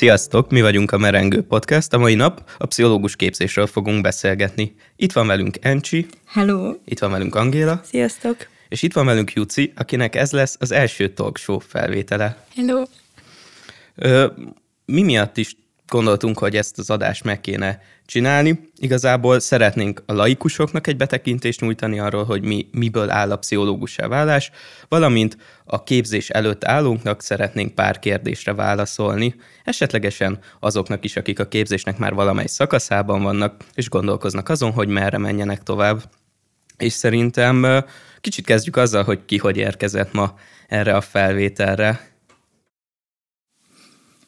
Sziasztok, mi vagyunk a Merengő Podcast. A mai nap a pszichológus képzésről fogunk beszélgetni. Itt van velünk Encsi. Hello. Itt van velünk Angéla. Sziasztok. És itt van velünk Juci, akinek ez lesz az első talk show felvétele. Hello. Ö, mi miatt is gondoltunk, hogy ezt az adást meg kéne csinálni. Igazából szeretnénk a laikusoknak egy betekintést nyújtani arról, hogy mi, miből áll a pszichológussá válás, valamint a képzés előtt állónknak szeretnénk pár kérdésre válaszolni, esetlegesen azoknak is, akik a képzésnek már valamely szakaszában vannak, és gondolkoznak azon, hogy merre menjenek tovább. És szerintem kicsit kezdjük azzal, hogy ki hogy érkezett ma erre a felvételre.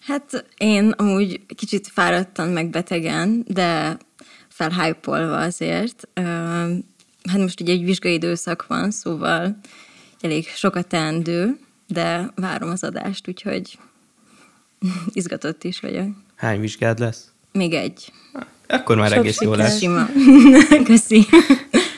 Hát én amúgy kicsit fáradtan, meg betegen, de felhájpolva azért. Hát most ugye egy vizsgai időszak van, szóval elég sokat teendő, de várom az adást, úgyhogy izgatott is vagyok. Hány vizsgád lesz? Még egy. Akkor már Sok egész jó lesz. Sima. Köszi.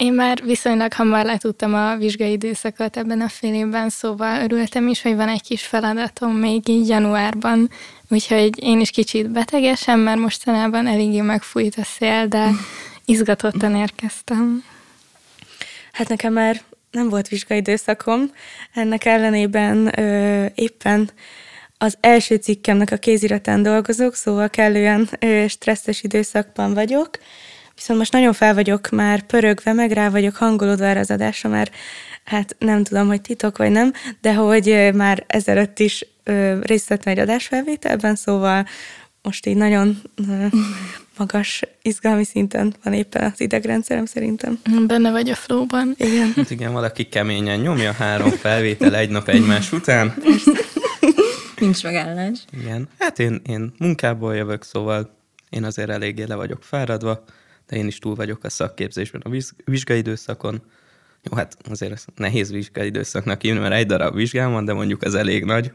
Én már viszonylag hamar letudtam a vizsgai időszakot ebben a fél évben, szóval örültem is, hogy van egy kis feladatom még így januárban, úgyhogy én is kicsit betegesen, mert mostanában eléggé megfújt a szél, de izgatottan érkeztem. Hát nekem már nem volt vizsgai időszakom, ennek ellenében ö, éppen az első cikkemnek a kéziratán dolgozok, szóval kellően ö, stresszes időszakban vagyok, Viszont most nagyon fel vagyok már pörögve, meg rá vagyok hangolódva erre az adásra, mert hát nem tudom, hogy titok vagy nem, de hogy már ezelőtt is részt vettem egy adásfelvételben, szóval most így nagyon magas izgalmi szinten van éppen az idegrendszerem szerintem. Benne vagy a flowban. Igen. Hát igen, valaki keményen nyomja három felvétel egy nap egymás után. Nincs megállás. Igen. Hát én, én munkából jövök, szóval én azért eléggé le vagyok fáradva de én is túl vagyok a szakképzésben a vizsgai időszakon. Jó, hát azért nehéz vizsgai időszaknak hívni, mert egy darab vizsgám van, de mondjuk az elég nagy.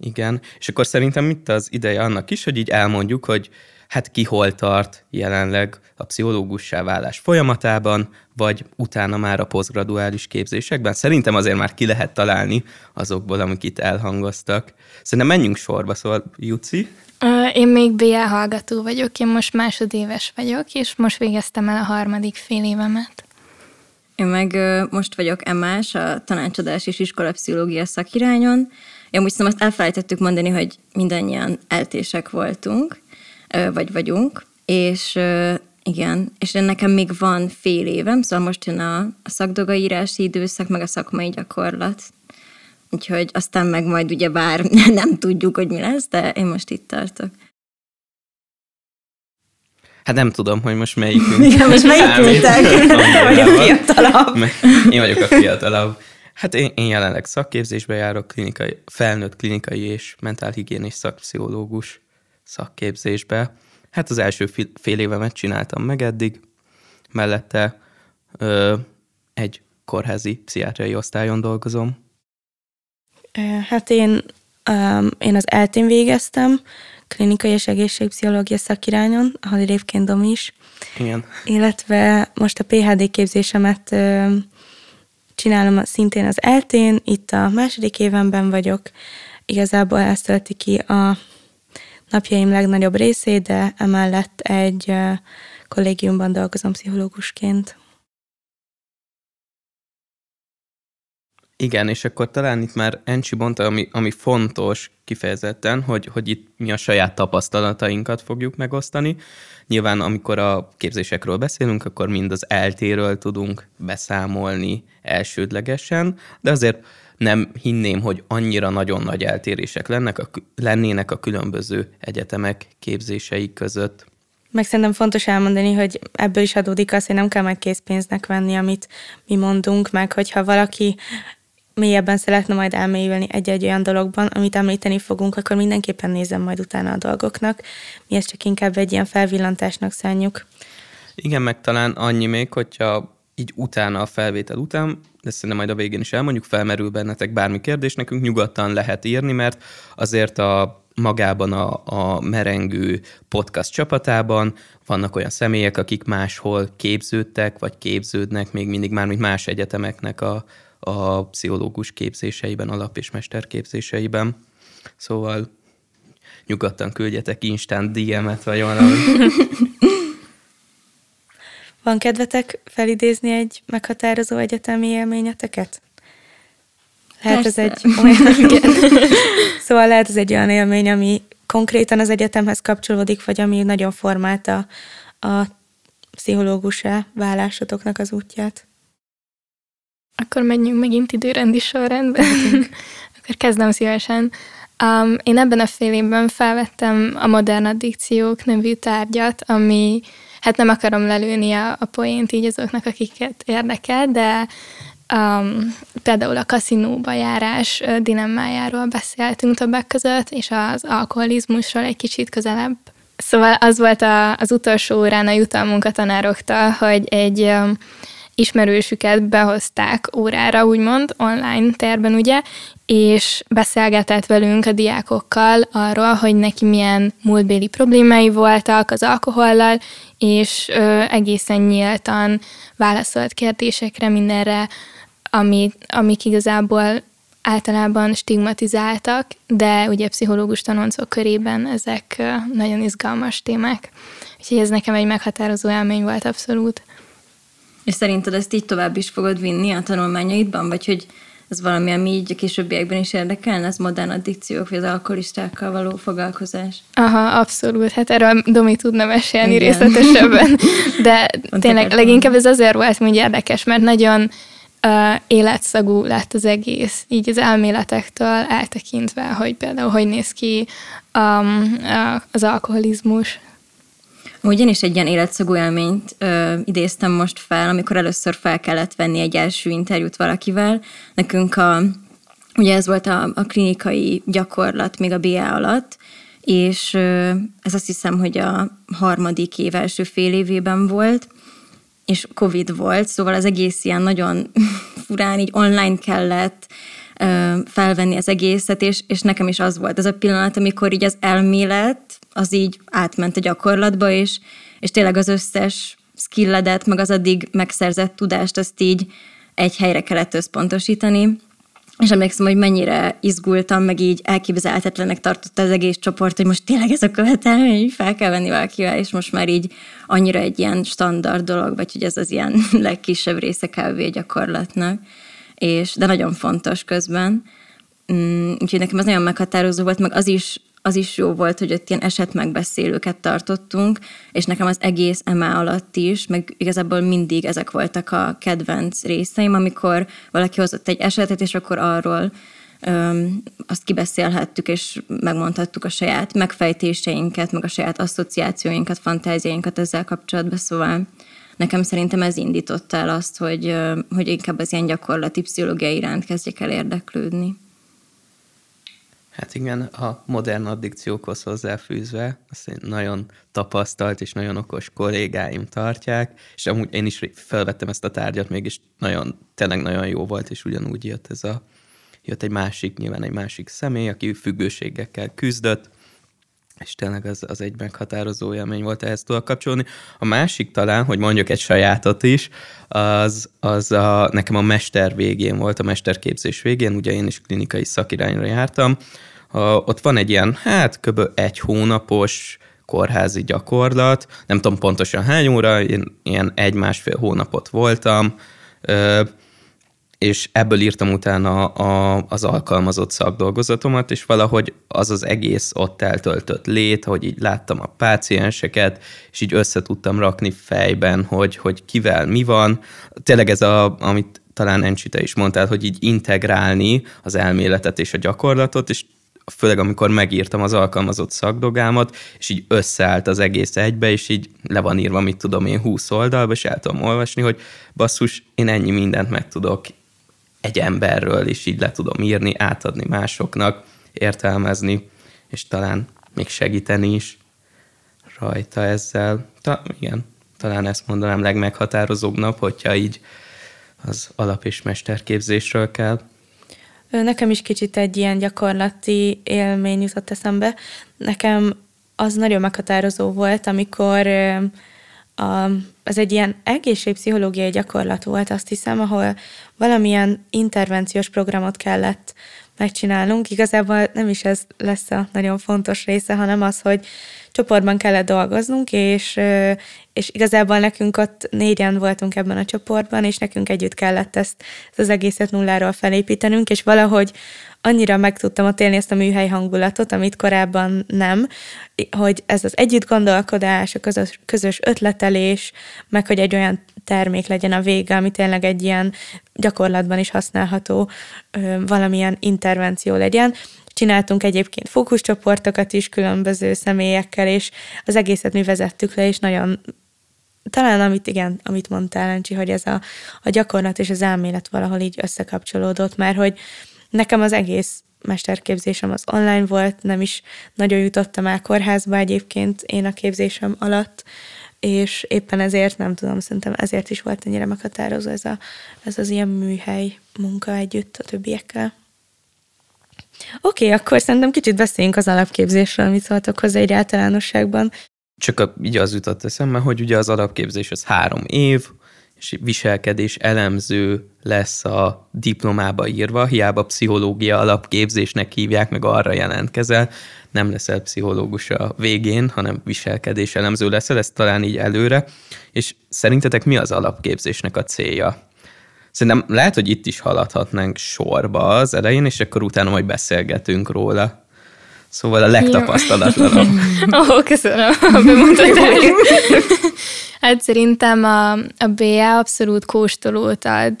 Igen, és akkor szerintem itt az ideje annak is, hogy így elmondjuk, hogy hát ki hol tart jelenleg a pszichológussá válás folyamatában, vagy utána már a posztgraduális képzésekben. Szerintem azért már ki lehet találni azokból, amik itt elhangoztak. Szerintem menjünk sorba, szóval Juci. Én még BA hallgató vagyok, én most másodéves vagyok, és most végeztem el a harmadik fél évemet. Én meg most vagyok emás a tanácsadás és iskolapszichológia szakirányon. Én úgy azt elfelejtettük mondani, hogy mindannyian eltések voltunk, vagy vagyunk, és igen, és nekem még van fél évem, szóval most jön a, a szakdogaírási időszak, meg a szakmai gyakorlat. Úgyhogy aztán meg majd ugye bár nem tudjuk, hogy mi lesz, de én most itt tartok. Hát nem tudom, hogy most melyik. Igen, most melyikültek? vagyok fiatalabb. Én vagyok a fiatalabb. Hát én, én jelenleg szakképzésbe járok, klinikai, felnőtt klinikai és mentálhigiénés szakpszichológus szakképzésbe. Hát az első fél évemet csináltam meg eddig, mellette ö, egy kórházi pszichiátriai osztályon dolgozom. Hát én, um, én az eltén végeztem, klinikai és egészségpszichológia szakirányon, ahol egyébként dom is. Igen. Illetve most a PHD képzésemet ö, csinálom szintén az eltén, itt a második évenben vagyok. Igazából ezt tölti ki a napjaim legnagyobb részét, de emellett egy kollégiumban dolgozom pszichológusként. Igen, és akkor talán itt már Encsi mondta, ami, ami fontos kifejezetten, hogy, hogy itt mi a saját tapasztalatainkat fogjuk megosztani. Nyilván, amikor a képzésekről beszélünk, akkor mind az eltéről tudunk beszámolni elsődlegesen, de azért nem hinném, hogy annyira nagyon nagy eltérések lennek a, lennének a különböző egyetemek képzései között. Meg szerintem fontos elmondani, hogy ebből is adódik az, hogy nem kell meg készpénznek venni, amit mi mondunk, meg hogyha valaki mélyebben szeretne majd elmélyülni egy-egy olyan dologban, amit említeni fogunk, akkor mindenképpen nézem majd utána a dolgoknak. Mi ezt csak inkább egy ilyen felvillantásnak szánjuk. Igen, meg talán annyi még, hogyha így utána a felvétel után, de szerintem majd a végén is elmondjuk, felmerül bennetek bármi kérdés, nekünk nyugodtan lehet írni, mert azért a magában a, a merengő podcast csapatában vannak olyan személyek, akik máshol képződtek, vagy képződnek még mindig már, mint más egyetemeknek a, a pszichológus képzéseiben, alap- és mesterképzéseiben. Szóval nyugodtan küldjetek instant DM-et, vagy valami. Van kedvetek felidézni egy meghatározó egyetemi élményeteket? Lehet ez egy olyan, szóval lehet ez egy olyan élmény, ami konkrétan az egyetemhez kapcsolódik, vagy ami nagyon formálta a pszichológusá válásotoknak az útját. Akkor menjünk megint időrendi sorrendben. Akkor kezdem szívesen. Um, én ebben a fél évben felvettem a modern addikciók nevű tárgyat, ami, hát nem akarom lelőni a, a poént így azoknak, akiket érdekel, de um, például a kaszinóba járás dilemmájáról beszéltünk többek között, és az alkoholizmusról egy kicsit közelebb. Szóval az volt a, az utolsó órán a jutalmunk a tanároktól, hogy egy um, ismerősüket behozták órára, úgymond, online terben, ugye, és beszélgetett velünk a diákokkal arról, hogy neki milyen múltbéli problémái voltak az alkohollal, és ö, egészen nyíltan válaszolt kérdésekre, mindenre, ami, amik igazából általában stigmatizáltak, de ugye pszichológus tanoncok körében ezek nagyon izgalmas témák. Úgyhogy ez nekem egy meghatározó élmény volt abszolút. És szerinted ezt így tovább is fogod vinni a tanulmányaidban, vagy hogy ez valami, ami így a későbbiekben is érdekelne, ez modern addikciók, vagy az alkoholistákkal való foglalkozás? Aha, abszolút. Hát erről Domi tudna mesélni Igen. részletesebben. De tényleg leginkább ez azért volt hogy érdekes, mert nagyon uh, életszagú lett az egész, így az elméletektől eltekintve, hogy például hogy néz ki um, az alkoholizmus. Ugyanis egy ilyen életszagú élményt ö, idéztem most fel, amikor először fel kellett venni egy első interjút valakivel. Nekünk a, ugye ez volt a, a klinikai gyakorlat még a BA alatt, és ö, ez azt hiszem, hogy a harmadik év első fél évében volt, és Covid volt, szóval az egész ilyen nagyon furán így online kellett ö, felvenni az egészet, és, és nekem is az volt ez a pillanat, amikor így az elmélet az így átment a gyakorlatba, és, és tényleg az összes skilledet, meg az addig megszerzett tudást, azt így egy helyre kellett összpontosítani. És emlékszem, hogy mennyire izgultam, meg így elképzelhetetlenek tartotta az egész csoport, hogy most tényleg ez a követelmény, hogy fel kell venni valakivel, és most már így annyira egy ilyen standard dolog, vagy hogy ez az ilyen legkisebb része kb. gyakorlatnak. És, de nagyon fontos közben. Mm, úgyhogy nekem ez nagyon meghatározó volt, meg az is az is jó volt, hogy ott ilyen esetmegbeszélőket tartottunk, és nekem az egész EMA alatt is, meg igazából mindig ezek voltak a kedvenc részeim, amikor valaki hozott egy esetet, és akkor arról öm, azt kibeszélhettük, és megmondhattuk a saját megfejtéseinket, meg a saját asszociációinkat, fantáziáinkat ezzel kapcsolatban, szóval nekem szerintem ez indította el azt, hogy, hogy inkább az ilyen gyakorlati pszichológia iránt kezdjek el érdeklődni. Hát igen, a modern addikciókhoz hozzáfűzve, azt nagyon tapasztalt és nagyon okos kollégáim tartják, és amúgy én is felvettem ezt a tárgyat, mégis nagyon, tényleg nagyon jó volt, és ugyanúgy jött ez a, jött egy másik, nyilván egy másik személy, aki függőségekkel küzdött, és tényleg az, az egy meghatározó élmény volt ehhez tudok kapcsolni. A másik talán, hogy mondjuk egy sajátot is, az, az a, nekem a mester végén volt, a mesterképzés végén, ugye én is klinikai szakirányra jártam, a, ott van egy ilyen, hát kb. egy hónapos kórházi gyakorlat, nem tudom pontosan hány óra, én ilyen egy-másfél hónapot voltam, és ebből írtam utána a, az alkalmazott szakdolgozatomat, és valahogy az az egész ott eltöltött lét, hogy így láttam a pácienseket, és így össze tudtam rakni fejben, hogy, hogy kivel mi van. Tényleg ez, a, amit talán Encsite is mondtál, hogy így integrálni az elméletet és a gyakorlatot, és főleg amikor megírtam az alkalmazott szakdogámat, és így összeállt az egész egybe, és így le van írva, mit tudom én, 20 oldalba, és el tudom olvasni, hogy basszus, én ennyi mindent meg tudok egy emberről is így le tudom írni, átadni másoknak, értelmezni, és talán még segíteni is rajta ezzel. Ta, igen, talán ezt mondanám legmeghatározóbb nap, hogyha így az alap- és mesterképzésről kell. Nekem is kicsit egy ilyen gyakorlati élmény jutott eszembe. Nekem az nagyon meghatározó volt, amikor a, ez egy ilyen egészségpszichológiai gyakorlat volt, azt hiszem, ahol valamilyen intervenciós programot kellett megcsinálunk. Igazából nem is ez lesz a nagyon fontos része, hanem az, hogy csoportban kellett dolgoznunk, és, és igazából nekünk ott négyen voltunk ebben a csoportban, és nekünk együtt kellett ezt, ezt az egészet nulláról felépítenünk, és valahogy annyira meg tudtam ott élni ezt a műhely hangulatot, amit korábban nem, hogy ez az együtt gondolkodás, a közös, közös ötletelés, meg hogy egy olyan termék legyen a vége, ami tényleg egy ilyen gyakorlatban is használható valamilyen intervenció legyen. Csináltunk egyébként fókuszcsoportokat is különböző személyekkel, és az egészet mi vezettük le, és nagyon talán amit igen, amit mondtál, Lencsi, hogy ez a, a gyakorlat és az elmélet valahol így összekapcsolódott, mert hogy nekem az egész mesterképzésem az online volt, nem is nagyon jutottam el kórházba egyébként én a képzésem alatt, és éppen ezért, nem tudom, szerintem ezért is volt ennyire meghatározó ez, a, ez az ilyen műhely munka együtt a többiekkel. Oké, okay, akkor szerintem kicsit beszéljünk az alapképzésről, amit szóltok hozzá egy általánosságban. Csak a, így az jutott eszembe, hogy ugye az alapképzés az három év, viselkedés elemző lesz a diplomába írva, hiába pszichológia alapképzésnek hívják, meg arra jelentkezel, nem leszel pszichológus a végén, hanem viselkedés elemző leszel, ez talán így előre. És szerintetek mi az alapképzésnek a célja? Szerintem lehet, hogy itt is haladhatnánk sorba az elején, és akkor utána majd beszélgetünk róla. Szóval a legtapasztalatlanabb. Ó, oh, köszönöm Hát szerintem a, a BA abszolút kóstolót ad,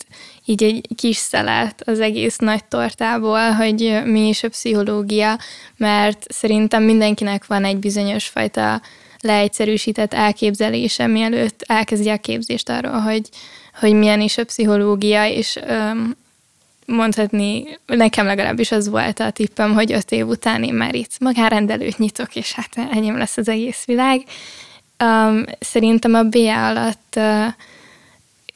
így egy kis szelet az egész nagy tortából, hogy mi is a pszichológia, mert szerintem mindenkinek van egy bizonyos fajta leegyszerűsített elképzelése, mielőtt elkezdje a képzést arról, hogy, hogy milyen is a pszichológia, és öm, mondhatni, nekem legalábbis az volt a tippem, hogy öt év után én már itt magánrendelőt nyitok, és hát enyém lesz az egész világ. Um, szerintem a BA alatt uh,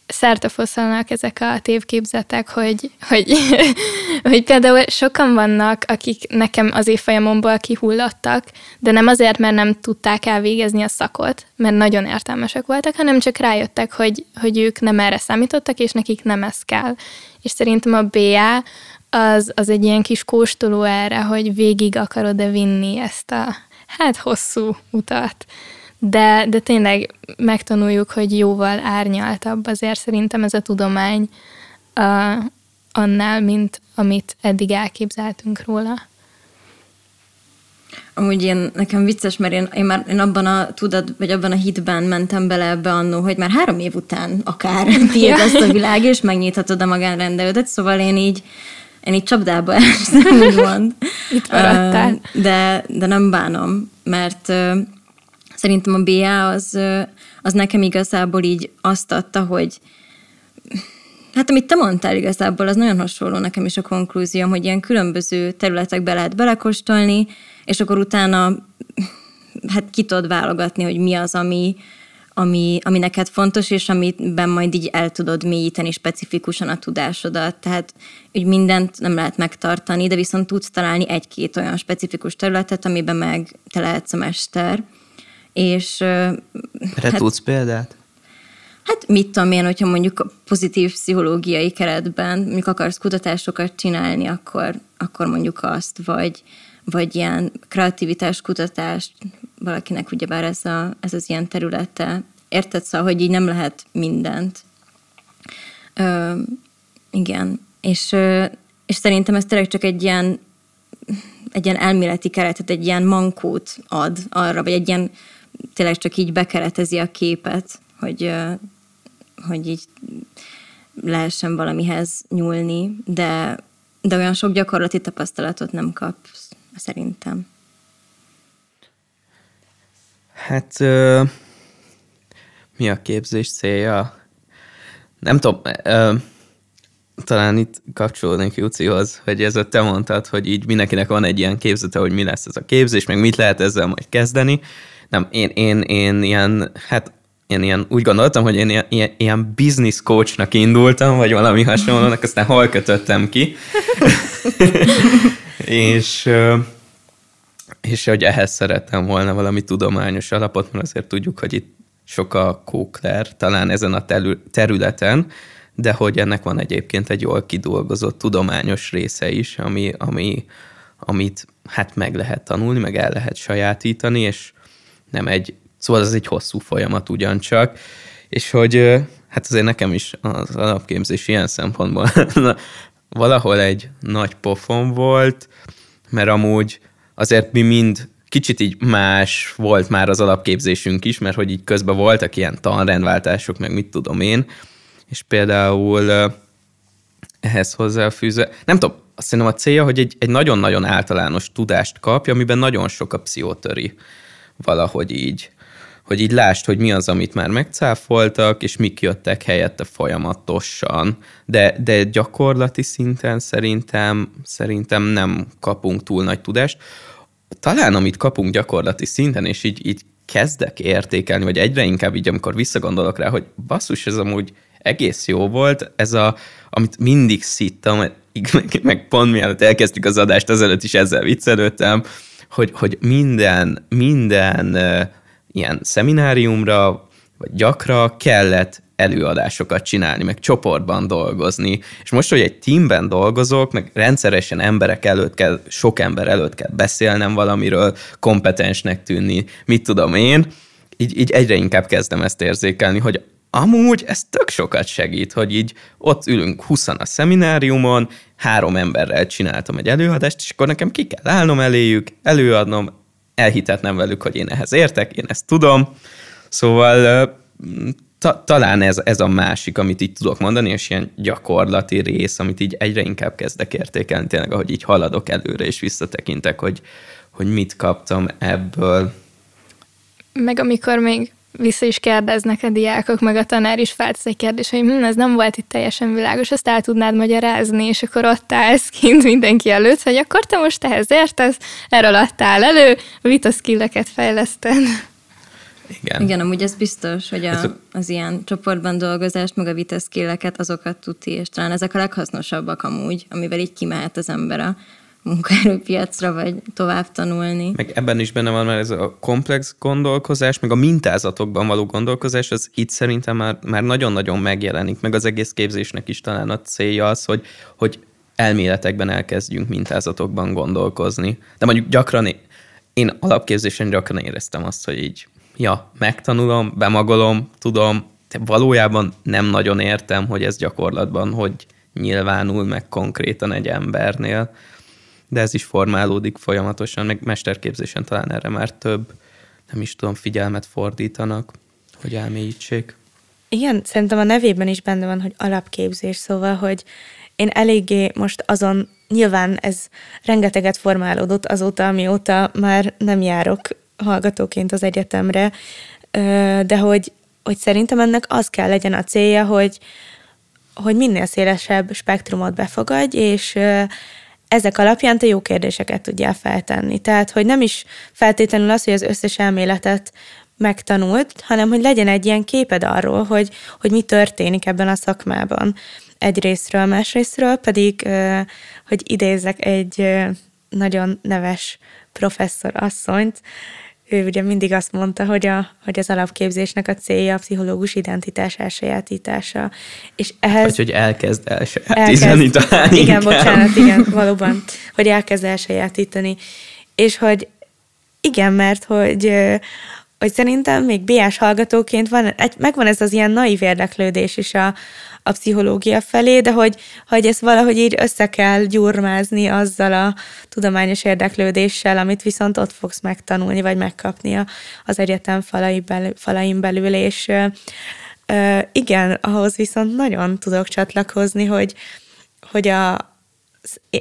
szertefoszlanak ezek a tévképzetek, hogy, hogy, hogy például sokan vannak, akik nekem az évfolyamomból kihullottak, de nem azért, mert nem tudták elvégezni a szakot, mert nagyon értelmesek voltak, hanem csak rájöttek, hogy, hogy ők nem erre számítottak, és nekik nem ez kell. És szerintem a BA az, az egy ilyen kis kóstoló erre, hogy végig akarod-e vinni ezt a hát hosszú utat de, de tényleg megtanuljuk, hogy jóval árnyaltabb azért szerintem ez a tudomány uh, annál, mint amit eddig elképzeltünk róla. Amúgy én, nekem vicces, mert én, én már én abban a tudat, vagy abban a hitben mentem bele ebbe annó, hogy már három év után akár tiéd lesz a világ, és megnyithatod a magánrendelődet, szóval én így én így csapdába estem, úgymond. Itt maradtál. De, de nem bánom, mert Szerintem a BA az, az nekem igazából így azt adta, hogy Hát amit te mondtál igazából, az nagyon hasonló nekem is a konklúzióm, hogy ilyen különböző területekbe lehet belekostolni, és akkor utána hát ki tudod válogatni, hogy mi az, ami, ami, ami neked fontos, és amiben majd így el tudod mélyíteni specifikusan a tudásodat. Tehát úgy mindent nem lehet megtartani, de viszont tudsz találni egy-két olyan specifikus területet, amiben meg te lehetsz a mester. És, Erre hát, tudsz példát? Hát mit tudom én, hogyha mondjuk pozitív pszichológiai keretben mondjuk akarsz kutatásokat csinálni, akkor, akkor mondjuk azt, vagy, vagy ilyen kreativitás kutatást, valakinek ugyebár ez, a, ez az ilyen területe. Érted szóval, hogy így nem lehet mindent. Ö, igen, és, és szerintem ez tényleg csak egy ilyen, egy ilyen elméleti keretet, egy ilyen mankót ad arra, vagy egy ilyen tényleg csak így bekeretezi a képet, hogy, hogy így lehessen valamihez nyúlni, de, de olyan sok gyakorlati tapasztalatot nem kapsz, szerintem. Hát mi a képzés célja? Nem tudom, talán itt kapcsolódnék Jucihoz, hogy ez a te mondtad, hogy így mindenkinek van egy ilyen képzete, hogy mi lesz ez a képzés, meg mit lehet ezzel majd kezdeni, nem, én, én, én ilyen, hát én ilyen, úgy gondoltam, hogy én ilyen, ilyen business coachnak indultam, vagy valami hasonlónak, aztán hol kötöttem ki. és, és hogy ehhez szerettem volna valami tudományos alapot, mert azért tudjuk, hogy itt sok a kókler, talán ezen a területen, de hogy ennek van egyébként egy jól kidolgozott tudományos része is, ami, ami, amit hát meg lehet tanulni, meg el lehet sajátítani, és nem egy, szóval ez egy hosszú folyamat ugyancsak, és hogy hát azért nekem is az alapképzés ilyen szempontból valahol egy nagy pofon volt, mert amúgy azért mi mind kicsit így más volt már az alapképzésünk is, mert hogy így közben voltak ilyen tanrendváltások, meg mit tudom én, és például ehhez hozzáfűzve, nem tudom, azt hiszem a célja, hogy egy, egy nagyon-nagyon általános tudást kapja, amiben nagyon sok a pszichotöri valahogy így hogy így lásd, hogy mi az, amit már megcáfoltak, és mik jöttek helyette folyamatosan. De, de gyakorlati szinten szerintem, szerintem nem kapunk túl nagy tudást. Talán amit kapunk gyakorlati szinten, és így, így kezdek értékelni, vagy egyre inkább így, amikor visszagondolok rá, hogy basszus, ez amúgy egész jó volt, ez a, amit mindig szittam, meg, meg pont mielőtt elkezdtük az adást, azelőtt is ezzel viccelődtem, hogy, hogy minden, minden ilyen szemináriumra, vagy gyakra kellett előadásokat csinálni, meg csoportban dolgozni. És most, hogy egy teamben dolgozok, meg rendszeresen emberek előtt kell, sok ember előtt kell beszélnem valamiről, kompetensnek tűnni, mit tudom én, így, így egyre inkább kezdem ezt érzékelni, hogy amúgy ez tök sokat segít, hogy így ott ülünk 20 a szemináriumon, három emberrel csináltam egy előadást, és akkor nekem ki kell állnom eléjük, előadnom, elhitetnem velük, hogy én ehhez értek, én ezt tudom. Szóval ta, talán ez, ez a másik, amit így tudok mondani, és ilyen gyakorlati rész, amit így egyre inkább kezdek értékelni, tényleg, ahogy így haladok előre, és visszatekintek, hogy, hogy mit kaptam ebből. Meg amikor még vissza is kérdeznek a diákok, meg a tanár is feltesz egy kérdés, hogy hm, ez nem volt itt teljesen világos, ezt el tudnád magyarázni, és akkor ott állsz kint mindenki előtt, hogy akkor te most ehhez értesz, erről adtál elő, vita skilleket fejleszted. Igen. Igen, amúgy ez biztos, hogy a, az ilyen csoportban dolgozást, meg a vitaszkéleket, azokat tudti, és talán ezek a leghasznosabbak amúgy, amivel így kimehet az ember a munkaerőpiacra, vagy tovább tanulni. Meg ebben is benne van már ez a komplex gondolkozás, meg a mintázatokban való gondolkozás, az itt szerintem már, már nagyon-nagyon megjelenik, meg az egész képzésnek is talán a célja az, hogy, hogy elméletekben elkezdjünk mintázatokban gondolkozni. De mondjuk gyakran, én alapképzésen gyakran éreztem azt, hogy így, ja, megtanulom, bemagolom, tudom, de valójában nem nagyon értem, hogy ez gyakorlatban hogy nyilvánul meg konkrétan egy embernél de ez is formálódik folyamatosan, meg mesterképzésen talán erre már több, nem is tudom, figyelmet fordítanak, hogy elmélyítsék. Igen, szerintem a nevében is benne van, hogy alapképzés, szóval, hogy én eléggé most azon, nyilván ez rengeteget formálódott azóta, amióta már nem járok hallgatóként az egyetemre, de hogy, hogy szerintem ennek az kell legyen a célja, hogy, hogy minél szélesebb spektrumot befogadj, és ezek alapján te jó kérdéseket tudjál feltenni. Tehát, hogy nem is feltétlenül az, hogy az összes elméletet megtanult, hanem hogy legyen egy ilyen képed arról, hogy, hogy mi történik ebben a szakmában. Egyrésztről, másrésztről pedig, hogy idézek egy nagyon neves professzor asszonyt, ő ugye mindig azt mondta, hogy, a, hogy az alapképzésnek a célja a pszichológus identitás elsajátítása. És ehhez... Vagy hogy elkezd elsajátítani elkezd, talán Igen, inkább. bocsánat, igen, valóban, hogy elkezd elsajátítani. És hogy igen, mert hogy, hogy szerintem még BS hallgatóként van, egy, megvan ez az ilyen naív érdeklődés is a, a pszichológia felé, de hogy, hogy ezt valahogy így össze kell gyurmázni azzal a tudományos érdeklődéssel, amit viszont ott fogsz megtanulni, vagy megkapni az egyetem falai belül, falain belül, és ö, igen, ahhoz viszont nagyon tudok csatlakozni, hogy, hogy a,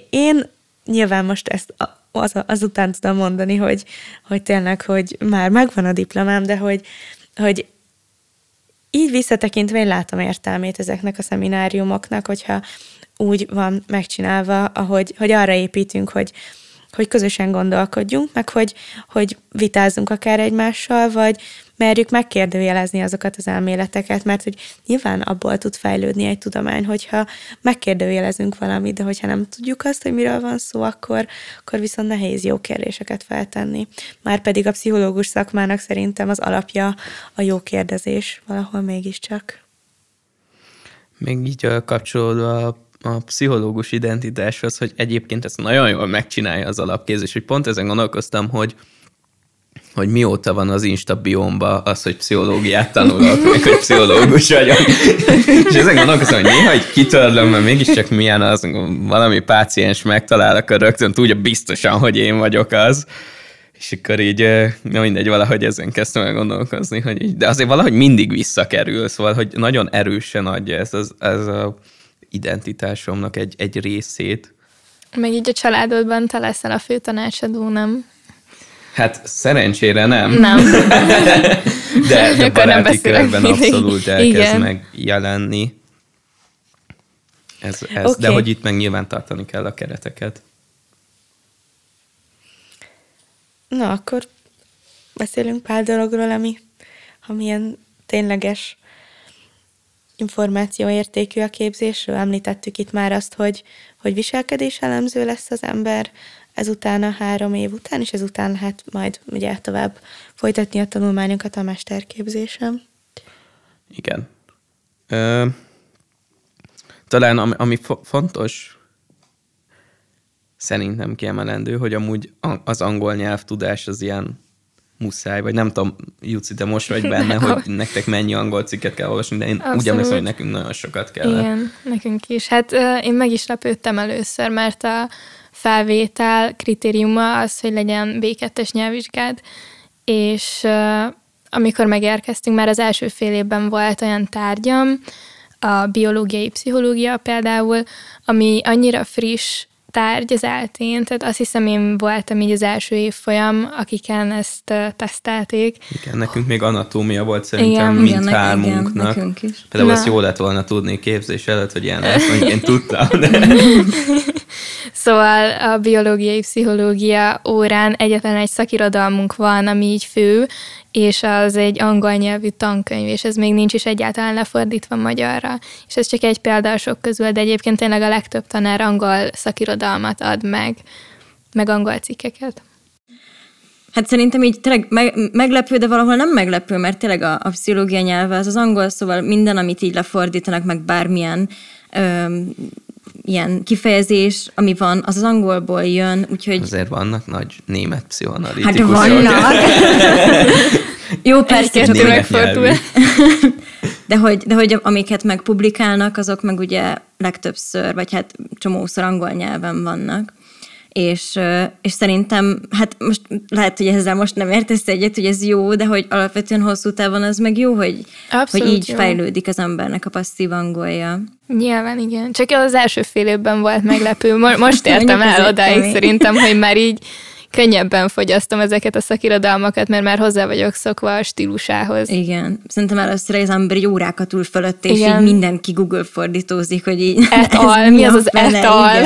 én nyilván most ezt az, azután tudom mondani, hogy, hogy tényleg, hogy már megvan a diplomám, de hogy, hogy így visszatekintve én látom értelmét ezeknek a szemináriumoknak, hogyha úgy van megcsinálva, ahogy, hogy arra építünk, hogy, hogy közösen gondolkodjunk, meg hogy, hogy vitázunk akár egymással, vagy merjük megkérdőjelezni azokat az elméleteket, mert hogy nyilván abból tud fejlődni egy tudomány, hogyha megkérdőjelezünk valamit, de hogyha nem tudjuk azt, hogy miről van szó, akkor, akkor viszont nehéz jó kérdéseket feltenni. Már pedig a pszichológus szakmának szerintem az alapja a jó kérdezés valahol mégiscsak. Még így kapcsolódva a, a pszichológus identitáshoz, hogy egyébként ezt nagyon jól megcsinálja az alapképzés, hogy pont ezen gondolkoztam, hogy hogy mióta van az Insta biomba az, hogy pszichológiát tanulok, meg hogy pszichológus vagyok. és ezen gondolkozom, hogy néha egy kitörlöm, mert mégiscsak milyen az, valami páciens megtalál, akkor rögtön tudja biztosan, hogy én vagyok az. És akkor így, na mindegy, valahogy ezen kezdtem el gondolkozni, hogy így, de azért valahogy mindig visszakerül, szóval, hogy nagyon erősen adja ez az, ez a identitásomnak egy, egy részét. Meg így a családodban te leszel a főtanácsadó, nem? Hát szerencsére nem. Nem. de, de baráti körben abszolút elkezd Igen. megjelenni. Ez, ez, okay. De hogy itt meg nyilván tartani kell a kereteket. Na, akkor beszélünk pár dologról, ami, ami ilyen tényleges információértékű a képzésről. Említettük itt már azt, hogy, hogy viselkedés elemző lesz az ember, ezután a három év után, és ezután lehet majd ugye tovább folytatni a tanulmányokat a mesterképzésem. Igen. Ö, talán ami, ami fontos szerintem kiemelendő, hogy amúgy az angol nyelvtudás az ilyen muszáj, vagy nem tudom, Juci, te most vagy benne, hogy nektek mennyi angol cikket kell olvasni, de én Abszolút. úgy emlékszem, hogy nekünk nagyon sokat kell. Igen, nekünk is. Hát én meg is lepődtem először, mert a felvétel kritériuma az, hogy legyen B2-es nyelvvizsgád, és amikor megérkeztünk, már az első fél évben volt olyan tárgyam, a biológiai pszichológia például, ami annyira friss, tárgy az eltén, tehát azt hiszem én voltam így az első évfolyam, akiken ezt uh, tesztelték. Igen, nekünk még anatómia volt szerintem igen, mind hármunknak. Igen, is. Például Na. azt jó lett volna tudni képzés előtt, hogy ilyen lesz, én tudtam. De... szóval a biológiai pszichológia órán egyetlen egy szakirodalmunk van, ami így fő, és az egy angol nyelvű tankönyv, és ez még nincs is egyáltalán lefordítva magyarra. És ez csak egy példa a sok közül, de egyébként tényleg a legtöbb tanár angol szakirodalmat ad meg, meg angol cikkeket. Hát szerintem így tényleg meglepő, de valahol nem meglepő, mert tényleg a, a pszichológia nyelve az az angol, szóval minden, amit így lefordítanak, meg bármilyen öm, ilyen kifejezés, ami van, az az angolból jön, úgyhogy... Azért vannak nagy német pszichoanalitikusok. Hát vannak. Jó, persze, csak megfordul. de hogy, de hogy amiket megpublikálnak, azok meg ugye legtöbbször, vagy hát csomószor angol nyelven vannak és, és szerintem, hát most lehet, hogy ezzel most nem értesz egyet, hogy ez jó, de hogy alapvetően hosszú távon az meg jó, hogy, Abszolút hogy így jó. fejlődik az embernek a passzív angolja. Nyilván, igen. Csak az első fél évben volt meglepő. Most értem el odáig szerintem, hogy már így könnyebben fogyasztom ezeket a szakirodalmakat, mert már hozzá vagyok szokva a stílusához. Igen. Szerintem először az ember órákat ül fölött, és igen. így mindenki Google fordítózik, hogy így... Etal, mi az az etal?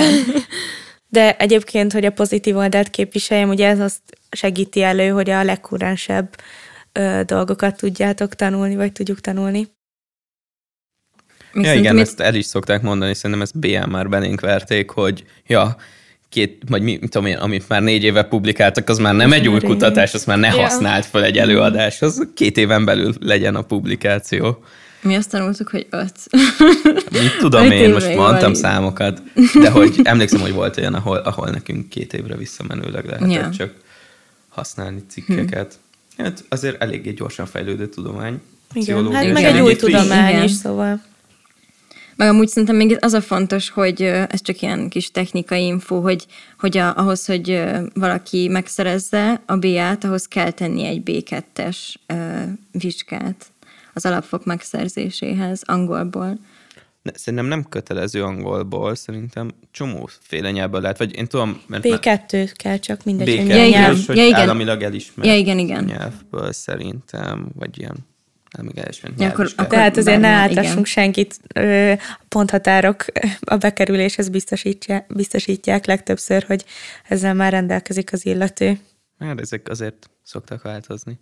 De egyébként, hogy a pozitív oldalt képviseljem, ugye ez azt segíti elő, hogy a legkurensebb ö, dolgokat tudjátok tanulni, vagy tudjuk tanulni. Ja, igen, ezt el is szokták mondani, szerintem ezt BM már belénk verték, hogy ja, két, vagy mi, tudom én, amit már négy éve publikáltak, az már nem egy új kutatás, az már ne használt fel egy előadás, az két éven belül legyen a publikáció. Mi azt tanultuk, hogy öt. Mit tudom öt én, most mondtam vagy. számokat, de hogy emlékszem, hogy volt olyan, ahol, ahol nekünk két évre visszamenőleg lehetett ja. csak használni cikkeket. Hm. Hát azért eléggé gyorsan fejlődő tudomány. Igen, hát meg egy új tudomány is, szóval. Meg amúgy szerintem még az a fontos, hogy ez csak ilyen kis technikai info, hogy, hogy a, ahhoz, hogy valaki megszerezze a B-át, ahhoz kell tenni egy B2-es vizsgát az alapfok megszerzéséhez angolból. Ne, szerintem nem kötelező angolból, szerintem csomóféle nyelvből lehet, vagy én tudom... Mert B2 kell csak mindegy, B2, ja, igen. hogy ja, igen. államilag elismert ja, igen, igen. nyelvből szerintem, vagy ilyen nem elismert ja, akkor, akkor Tehát azért ne átlassunk senkit, a ponthatárok a bekerüléshez biztosítják, biztosítják legtöbbször, hogy ezzel már rendelkezik az illető. Hát ezek azért szoktak változni.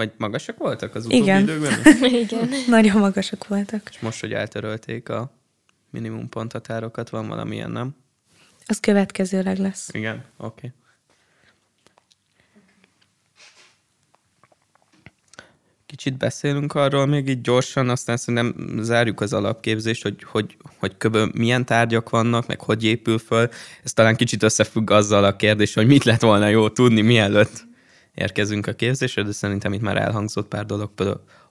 Vagy magasak voltak az utóbbi Igen. időkben? Igen. Nagyon magasak voltak. És most, hogy eltörölték a minimum ponthatárokat, van valamilyen, nem? Az következőleg lesz. Igen, oké. Okay. kicsit beszélünk arról még így gyorsan, aztán szerintem zárjuk az alapképzést, hogy, hogy, hogy köbön milyen tárgyak vannak, meg hogy épül föl. Ez talán kicsit összefügg azzal a kérdés, hogy mit lett volna jó tudni, mielőtt érkezünk a képzésre, de szerintem itt már elhangzott pár dolog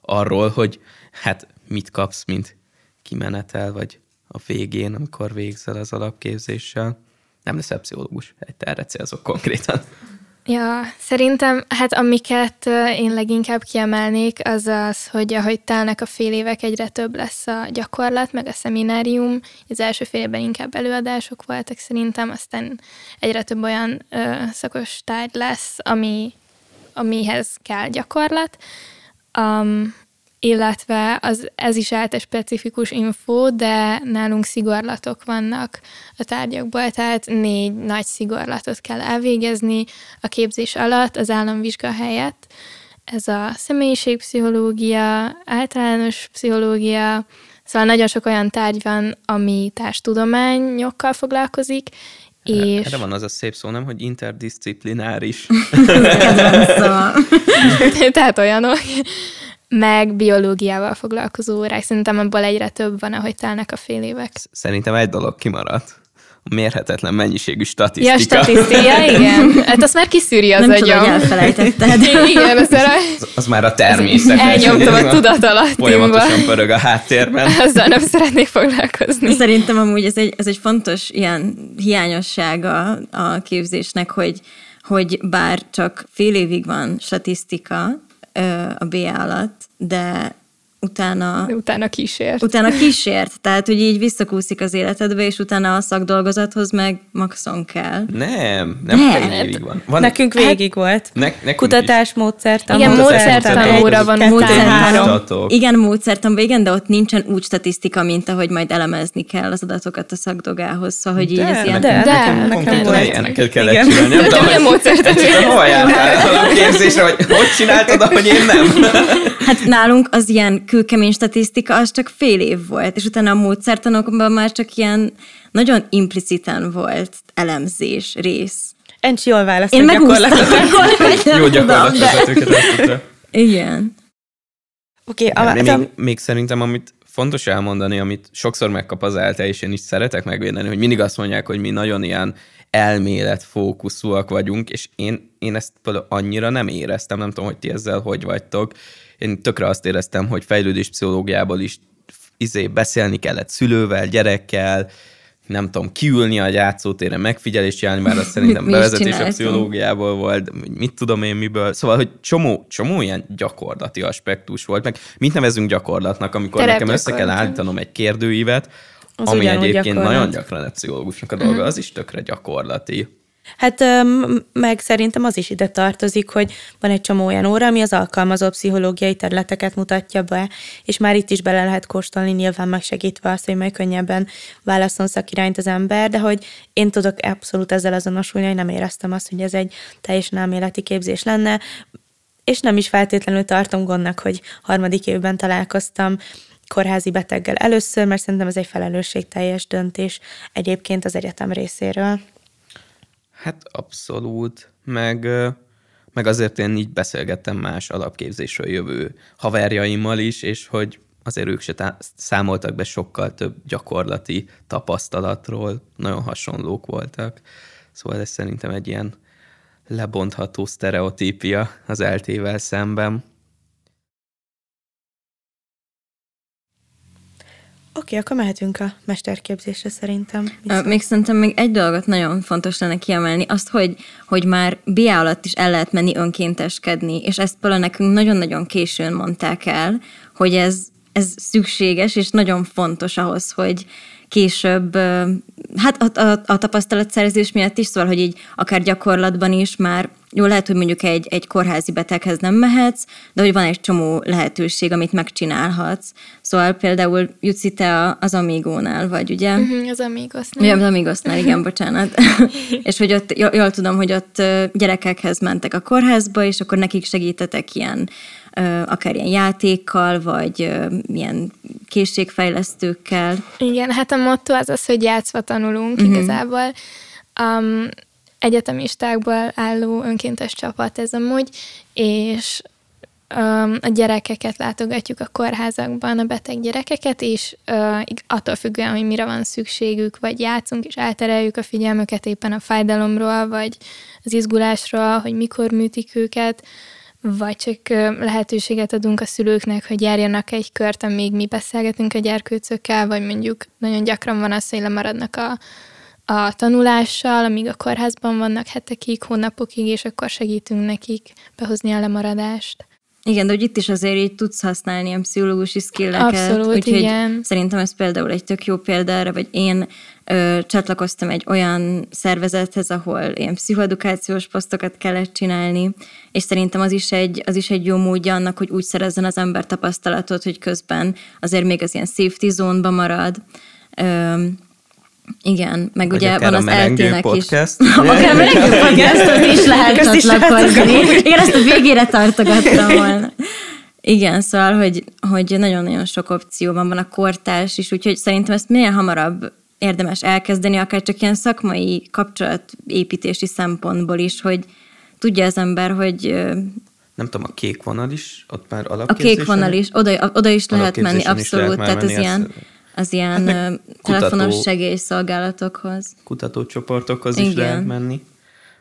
arról, hogy hát mit kapsz, mint kimenetel, vagy a végén, amikor végzel az alapképzéssel. Nem leszel pszichológus, egy erre célzok konkrétan. Ja, szerintem hát amiket én leginkább kiemelnék, az az, hogy ahogy telnek a fél évek, egyre több lesz a gyakorlat, meg a szeminárium. Az első fél évben inkább előadások voltak szerintem, aztán egyre több olyan ö, szakos tárgy lesz, ami, amihez kell gyakorlat. Um, illetve az, ez is állt egy specifikus info, de nálunk szigorlatok vannak a tárgyakból, tehát négy nagy szigorlatot kell elvégezni a képzés alatt az államvizsga helyett. Ez a személyiségpszichológia, általános pszichológia, szóval nagyon sok olyan tárgy van, ami társtudományokkal foglalkozik, és... Erre van az a szép szó, nem, hogy interdisziplináris. Tehát olyanok meg biológiával foglalkozó órák. Szerintem abból egyre több van, ahogy telnek a fél évek. Szerintem egy dolog kimaradt. A mérhetetlen mennyiségű statisztika. Ja, statisztika, igen. Hát azt már kiszűri az Nem agyam. tudom, hogy elfelejtetted. igen, az, az, az már a természet. Elnyomtam a tudatalattimba. Folyamatosan pörög a háttérben. Azzal nem szeretnék foglalkozni. Szerintem amúgy ez egy, ez egy fontos ilyen hiányossága a képzésnek, hogy, hogy bár csak fél évig van statisztika, a B alatt, de utána... De utána kísért. Utána kísért, tehát hogy így visszakúszik az életedbe, és utána a szakdolgozathoz meg maxon kell. Nem, nem, nem. évig van. van. Nekünk végig hát, volt. Ne, nekünk Kutatás, módszertan. Igen, módszertan óra van, módszertan. Igen, módszertan, igen, de ott nincsen úgy statisztika, mint ahogy majd elemezni kell az adatokat a szakdogához, szóval, hogy így de, ez ilyen... De, de, nekem, nekem volt. Kellett csinálni. Nem tudom, milyen módszertan. Hova jártál a képzésre, hogy hogy csináltad, ahogy én nem? Hát nálunk az ilyen kőkemény statisztika az csak fél év volt, és utána a módszertanokban már csak ilyen nagyon impliciten volt elemzés rész. Encsi jól választ Én megúsztam. Jó gyakorlatvezetőket Igen. Oké, okay, még, még szerintem, amit fontos elmondani, amit sokszor megkap az ELTE, és én is szeretek megvédeni, hogy mindig azt mondják, hogy mi nagyon ilyen elméletfókuszúak vagyunk, és én, én ezt annyira nem éreztem, nem tudom, hogy ti ezzel hogy vagytok, én tökre azt éreztem, hogy fejlődés pszichológiából is izé, beszélni kellett szülővel, gyerekkel, nem tudom, kiülni a játszótéren, megfigyelést csinálni, már azt szerintem bevezetés a pszichológiából volt, mit tudom én miből. Szóval, hogy csomó, csomó ilyen gyakorlati aspektus volt, meg mit nevezünk gyakorlatnak, amikor Terep nekem össze kell állítanom egy kérdőívet, az ami egyébként gyakorlat. nagyon gyakran egy pszichológusnak a dolga, uh-huh. az is tökre gyakorlati. Hát meg szerintem az is ide tartozik, hogy van egy csomó olyan óra, ami az alkalmazó pszichológiai területeket mutatja be, és már itt is bele lehet kóstolni, nyilván megsegítve azt, hogy meg könnyebben válaszol szakirányt az ember, de hogy én tudok abszolút ezzel azonosulni, hogy nem éreztem azt, hogy ez egy teljesen elméleti képzés lenne, és nem is feltétlenül tartom gondnak, hogy harmadik évben találkoztam kórházi beteggel először, mert szerintem ez egy felelősségteljes döntés egyébként az egyetem részéről. Hát abszolút, meg, meg azért én így beszélgettem más alapképzésről jövő haverjaimmal is, és hogy azért ők se tá- számoltak be sokkal több gyakorlati tapasztalatról, nagyon hasonlók voltak. Szóval ez szerintem egy ilyen lebontható sztereotípia az eltével szemben. Oké, akkor mehetünk a mesterképzésre szerintem. Viszont. Még szerintem még egy dolgot nagyon fontos lenne kiemelni, azt, hogy, hogy már BA alatt is el lehet menni önkénteskedni, és ezt például nekünk nagyon-nagyon későn mondták el, hogy ez, ez szükséges, és nagyon fontos ahhoz, hogy később, hát a, a, a tapasztalatszerzés miatt is, szóval, hogy így akár gyakorlatban is már jó, lehet, hogy mondjuk egy, egy kórházi beteghez nem mehetsz, de hogy van egy csomó lehetőség, amit megcsinálhatsz. Szóval például jutsz te az Amigónál, vagy ugye? Uh-huh, az Amigosnál. Ja, az Amigosnál, igen, bocsánat. és hogy ott, jól tudom, hogy ott gyerekekhez mentek a kórházba, és akkor nekik segítetek ilyen akár ilyen játékkal, vagy milyen készségfejlesztőkkel. Igen, hát a motto az az, hogy játszva tanulunk uh-huh. igazából. Um, egyetemistákból álló önkéntes csapat ez amúgy, és a gyerekeket látogatjuk a kórházakban, a beteg gyerekeket, és attól függően, hogy mire van szükségük, vagy játszunk, és eltereljük a figyelmüket éppen a fájdalomról, vagy az izgulásról, hogy mikor műtik őket, vagy csak lehetőséget adunk a szülőknek, hogy járjanak egy kört, amíg mi beszélgetünk a gyerkőcökkel, vagy mondjuk nagyon gyakran van az, hogy lemaradnak a, a tanulással, amíg a kórházban vannak hetekig, hónapokig, és akkor segítünk nekik behozni a lemaradást. Igen, de hogy itt is azért így tudsz használni ilyen pszichológusi skilleket. Abszolút, úgyhogy igen. Szerintem ez például egy tök jó példára, vagy én ö, csatlakoztam egy olyan szervezethez, ahol ilyen pszichoedukációs posztokat kellett csinálni, és szerintem az is egy, az is egy jó módja annak, hogy úgy szerezzen az ember tapasztalatot, hogy közben azért még az ilyen safety zone-ba marad. Ö, igen, meg ugye van az eltének podcast. is. akár a melengő podcastot is lehet csatlakozni. Igen, ezt a végére tartogattam volna. Igen, szóval, hogy, hogy nagyon-nagyon sok opció van, a kortárs is, úgyhogy szerintem ezt milyen hamarabb érdemes elkezdeni, akár csak ilyen szakmai kapcsolatépítési szempontból is, hogy tudja az ember, hogy nem tudom, a kék vonal is, ott már A kék vonal is, oda, oda is lehet menni, abszolút, lehet tehát ez ilyen az ilyen hát telefonos kutató, segélyszolgálatokhoz. Kutatócsoportokhoz Igen. is lehet menni,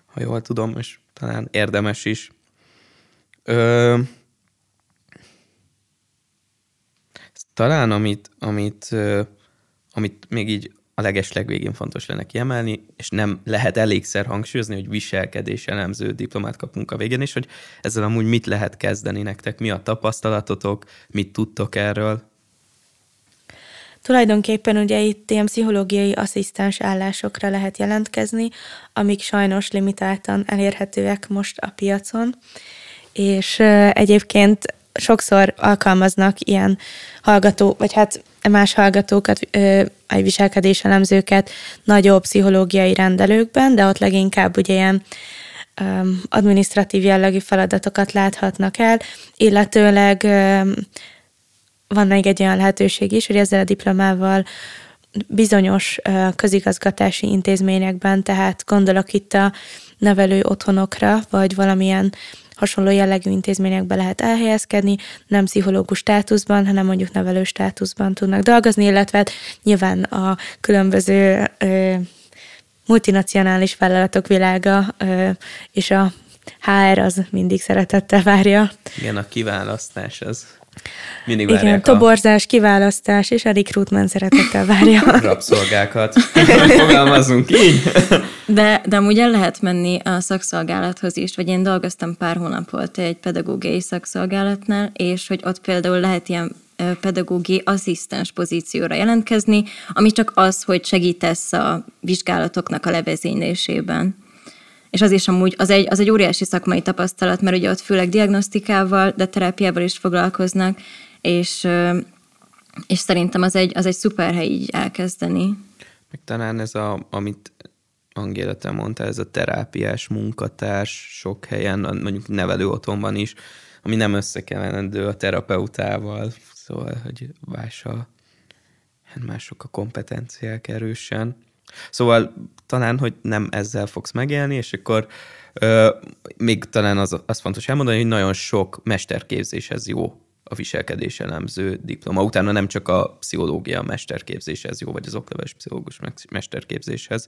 ha jól tudom, és talán érdemes is. Ö, talán amit, amit, amit még így a legesleg végén fontos lenne kiemelni, és nem lehet elégszer hangsúlyozni, hogy viselkedés elemző diplomát kapunk a végén, és hogy ezzel amúgy mit lehet kezdeni nektek, mi a tapasztalatotok, mit tudtok erről? Tulajdonképpen ugye itt ilyen pszichológiai asszisztens állásokra lehet jelentkezni, amik sajnos limitáltan elérhetőek most a piacon, és egyébként sokszor alkalmaznak ilyen hallgató, vagy hát más hallgatókat, egy viselkedéselemzőket nagyobb pszichológiai rendelőkben, de ott leginkább ugye ilyen administratív jellegű feladatokat láthatnak el, illetőleg van még egy olyan lehetőség is, hogy ezzel a diplomával bizonyos közigazgatási intézményekben, tehát gondolok itt a nevelő otthonokra, vagy valamilyen hasonló jellegű intézményekbe lehet elhelyezkedni, nem pszichológus státuszban, hanem mondjuk nevelő státuszban tudnak dolgozni, illetve hát nyilván a különböző ö, multinacionális vállalatok világa ö, és a HR az mindig szeretettel várja. Igen, a kiválasztás az mindig Igen, toborzás, a... kiválasztás, és a recruitment szeretettel várja. Rabszolgákat. Fogalmazunk így. De, de amúgy el lehet menni a szakszolgálathoz is, vagy én dolgoztam pár hónapot egy pedagógiai szakszolgálatnál, és hogy ott például lehet ilyen pedagógiai asszisztens pozícióra jelentkezni, ami csak az, hogy segítesz a vizsgálatoknak a levezénylésében és az is amúgy, az egy, az egy óriási szakmai tapasztalat, mert ugye ott főleg diagnosztikával, de terápiával is foglalkoznak, és, és szerintem az egy, az egy szuper hely így elkezdeni. Meg talán ez, a, amit Angéla te mondta, ez a terápiás munkatárs sok helyen, mondjuk nevelő otthonban is, ami nem összekeverendő a terapeutával, szóval, hogy más a, hát mások a kompetenciák erősen. Szóval talán, hogy nem ezzel fogsz megélni, és akkor ö, még talán az, az fontos elmondani, hogy nagyon sok mesterképzéshez jó a viselkedés elemző diploma. Utána nem csak a pszichológia mesterképzéshez jó, vagy az okleves pszichológus mesterképzéshez.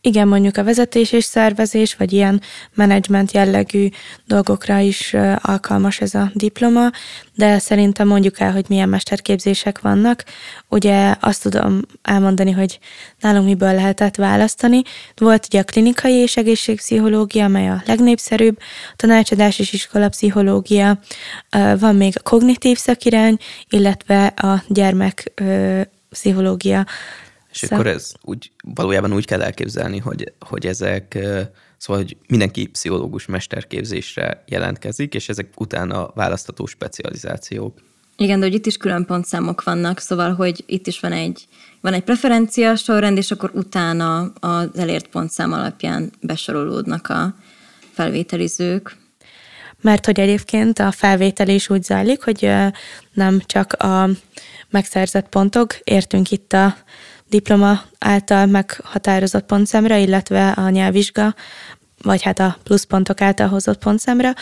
Igen, mondjuk a vezetés és szervezés, vagy ilyen menedzsment jellegű dolgokra is alkalmas ez a diploma, de szerintem mondjuk el, hogy milyen mesterképzések vannak. Ugye azt tudom elmondani, hogy nálunk miből lehetett választani. Volt ugye a klinikai és egészségpszichológia, mely a legnépszerűbb, a tanácsadás és iskolapszichológia, van még a kognitív szakirány, illetve a gyermek pszichológia. És akkor ez úgy, valójában úgy kell elképzelni, hogy, hogy ezek, szóval, hogy mindenki pszichológus mesterképzésre jelentkezik, és ezek utána választható specializációk. Igen, de hogy itt is külön pontszámok vannak, szóval, hogy itt is van egy, van egy preferencia sorrend, és akkor utána az elért pontszám alapján besorolódnak a felvételizők. Mert hogy egyébként a felvétel is úgy zajlik, hogy nem csak a megszerzett pontok, értünk itt a diploma által meghatározott pontszemre, illetve a nyelvvizsga vagy hát a pluszpontok által hozott pontszámra,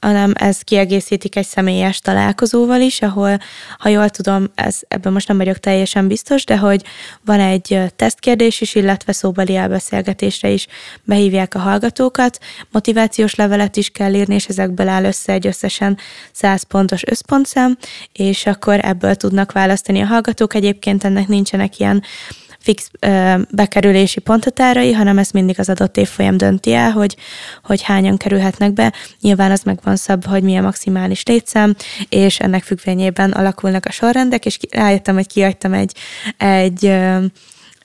hanem ez kiegészítik egy személyes találkozóval is, ahol, ha jól tudom, ez, ebben most nem vagyok teljesen biztos, de hogy van egy tesztkérdés is, illetve szóbeli elbeszélgetésre is behívják a hallgatókat, motivációs levelet is kell írni, és ezekből áll össze egy összesen 100 pontos összpontszám, és akkor ebből tudnak választani a hallgatók. Egyébként ennek nincsenek ilyen fix ö, bekerülési ponthatárai, hanem ezt mindig az adott évfolyam dönti el, hogy, hogy hányan kerülhetnek be. Nyilván az meg van szabva, hogy milyen maximális létszám, és ennek függvényében alakulnak a sorrendek, és rájöttem, hogy kiadtam egy, egy ö,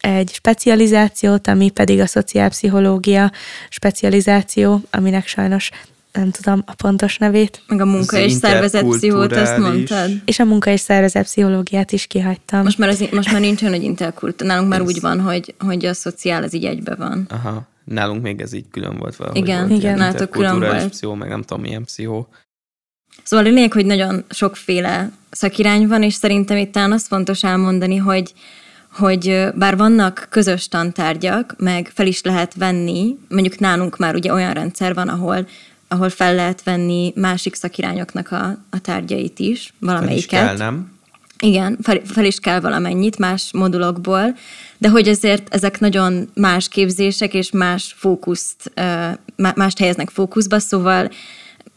egy specializációt, ami pedig a szociálpszichológia specializáció, aminek sajnos nem tudom a pontos nevét. Meg a munka és szervezetpszichót, azt mondtad. És a munka és szervezetpszichológiát is kihagytam. Most már, az, most már nincs olyan, hogy interkult. Nálunk már ez... úgy van, hogy, hogy a szociál az így egybe van. Aha. Nálunk még ez így külön volt valahogy. Igen, volt igen. Nálatok külön volt. pszichó, meg nem tudom milyen pszichó. Szóval a lényeg, hogy nagyon sokféle szakirány van, és szerintem itt talán azt fontos elmondani, hogy hogy bár vannak közös tantárgyak, meg fel is lehet venni, mondjuk nálunk már ugye olyan rendszer van, ahol ahol fel lehet venni másik szakirányoknak a, a tárgyait is, valamelyiket. Fel is kell, nem? Igen, fel, fel is kell valamennyit más modulokból, de hogy azért ezek nagyon más képzések és más fókuszt, mást helyeznek fókuszba, szóval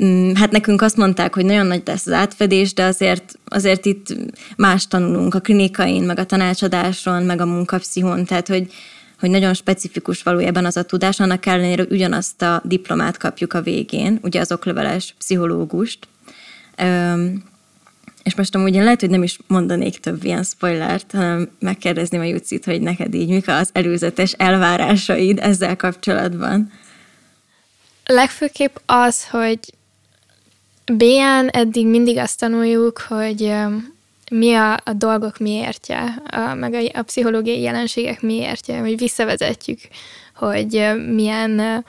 mm, hát nekünk azt mondták, hogy nagyon nagy lesz az átfedés, de azért, azért itt más tanulunk a klinikain, meg a tanácsadáson, meg a munkapszihon, tehát hogy hogy nagyon specifikus valójában az a tudás, annak ellenére, hogy ugyanazt a diplomát kapjuk a végén, ugye az okleveles pszichológust. Üm, és most amúgy én lehet, hogy nem is mondanék több ilyen spoilert, hanem megkérdezném a Jucit, hogy neked így mik az előzetes elvárásaid ezzel kapcsolatban. Legfőképp az, hogy BN eddig mindig azt tanuljuk, hogy mi a, a dolgok miértje, a, meg a, a pszichológiai jelenségek miértje, hogy visszavezetjük, hogy milyen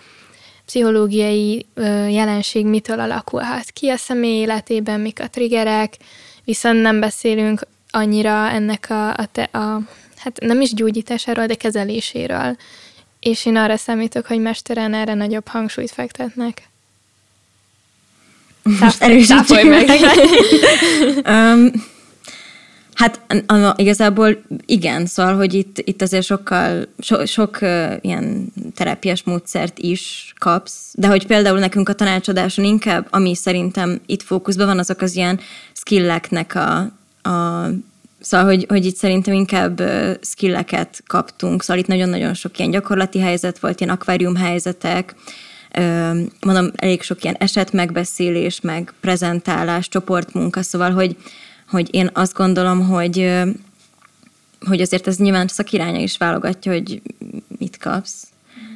pszichológiai jelenség mitől alakulhat ki a személy életében, mik a triggerek, viszont nem beszélünk annyira ennek a, a, te, a hát nem is gyógyításáról, de kezeléséről. És én arra számítok, hogy mesteren erre nagyobb hangsúlyt fektetnek. Erősítsük meg. um, Hát igazából igen, szóval, hogy itt, itt azért sokkal, so, sok uh, ilyen terápiás módszert is kapsz, de hogy például nekünk a tanácsadáson inkább, ami szerintem itt fókuszban van, azok az ilyen skilleknek a, a Szóval, hogy, hogy itt szerintem inkább skilleket kaptunk, szóval itt nagyon-nagyon sok ilyen gyakorlati helyzet volt, ilyen akvárium helyzetek, mondom, elég sok ilyen esetmegbeszélés, meg prezentálás, csoportmunka, szóval, hogy, hogy én azt gondolom, hogy, hogy azért ez nyilván szakiránya is válogatja, hogy mit kapsz.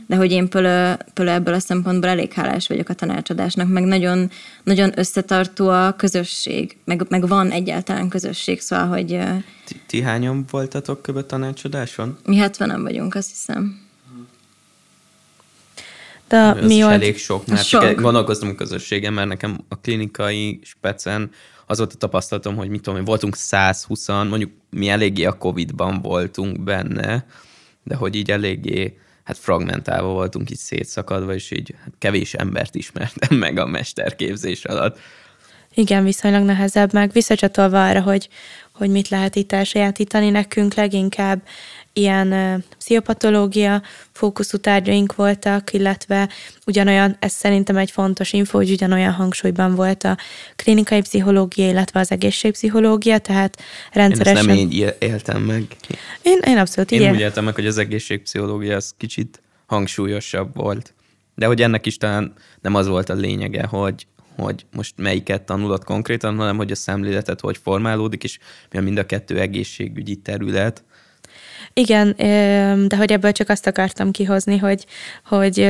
De hogy én pölő, pölő ebből a szempontból elég hálás vagyok a tanácsadásnak, meg nagyon, nagyon összetartó a közösség, meg, meg van egyáltalán közösség, szóval, hogy... Ti, ti hányan voltatok köbö tanácsadáson? Mi 70 vagyunk, azt hiszem. De Ez mi volt? elég sok, mert sok. gondolkoztam a közösségem, mert nekem a klinikai specen az volt a tapasztalatom, hogy mit tudom én, voltunk 120 mondjuk mi eléggé a Covid-ban voltunk benne, de hogy így eléggé hát fragmentálva voltunk így szétszakadva, és így hát kevés embert ismertem meg a mesterképzés alatt. Igen, viszonylag nehezebb, meg visszacsatolva arra, hogy, hogy mit lehet itt elsajátítani nekünk, leginkább ilyen pszichopatológia fókuszú tárgyaink voltak, illetve ugyanolyan, ez szerintem egy fontos info, hogy ugyanolyan hangsúlyban volt a klinikai pszichológia, illetve az egészségpszichológia, tehát rendszeresen... Én ezt nem így éltem meg. Én, én abszolút én így úgy éltem meg, hogy az egészségpszichológia az kicsit hangsúlyosabb volt. De hogy ennek is talán nem az volt a lényege, hogy, hogy most melyiket tanulod konkrétan, hanem hogy a szemléletet hogy formálódik, és mi a mind a kettő egészségügyi terület, igen, de hogy ebből csak azt akartam kihozni, hogy, hogy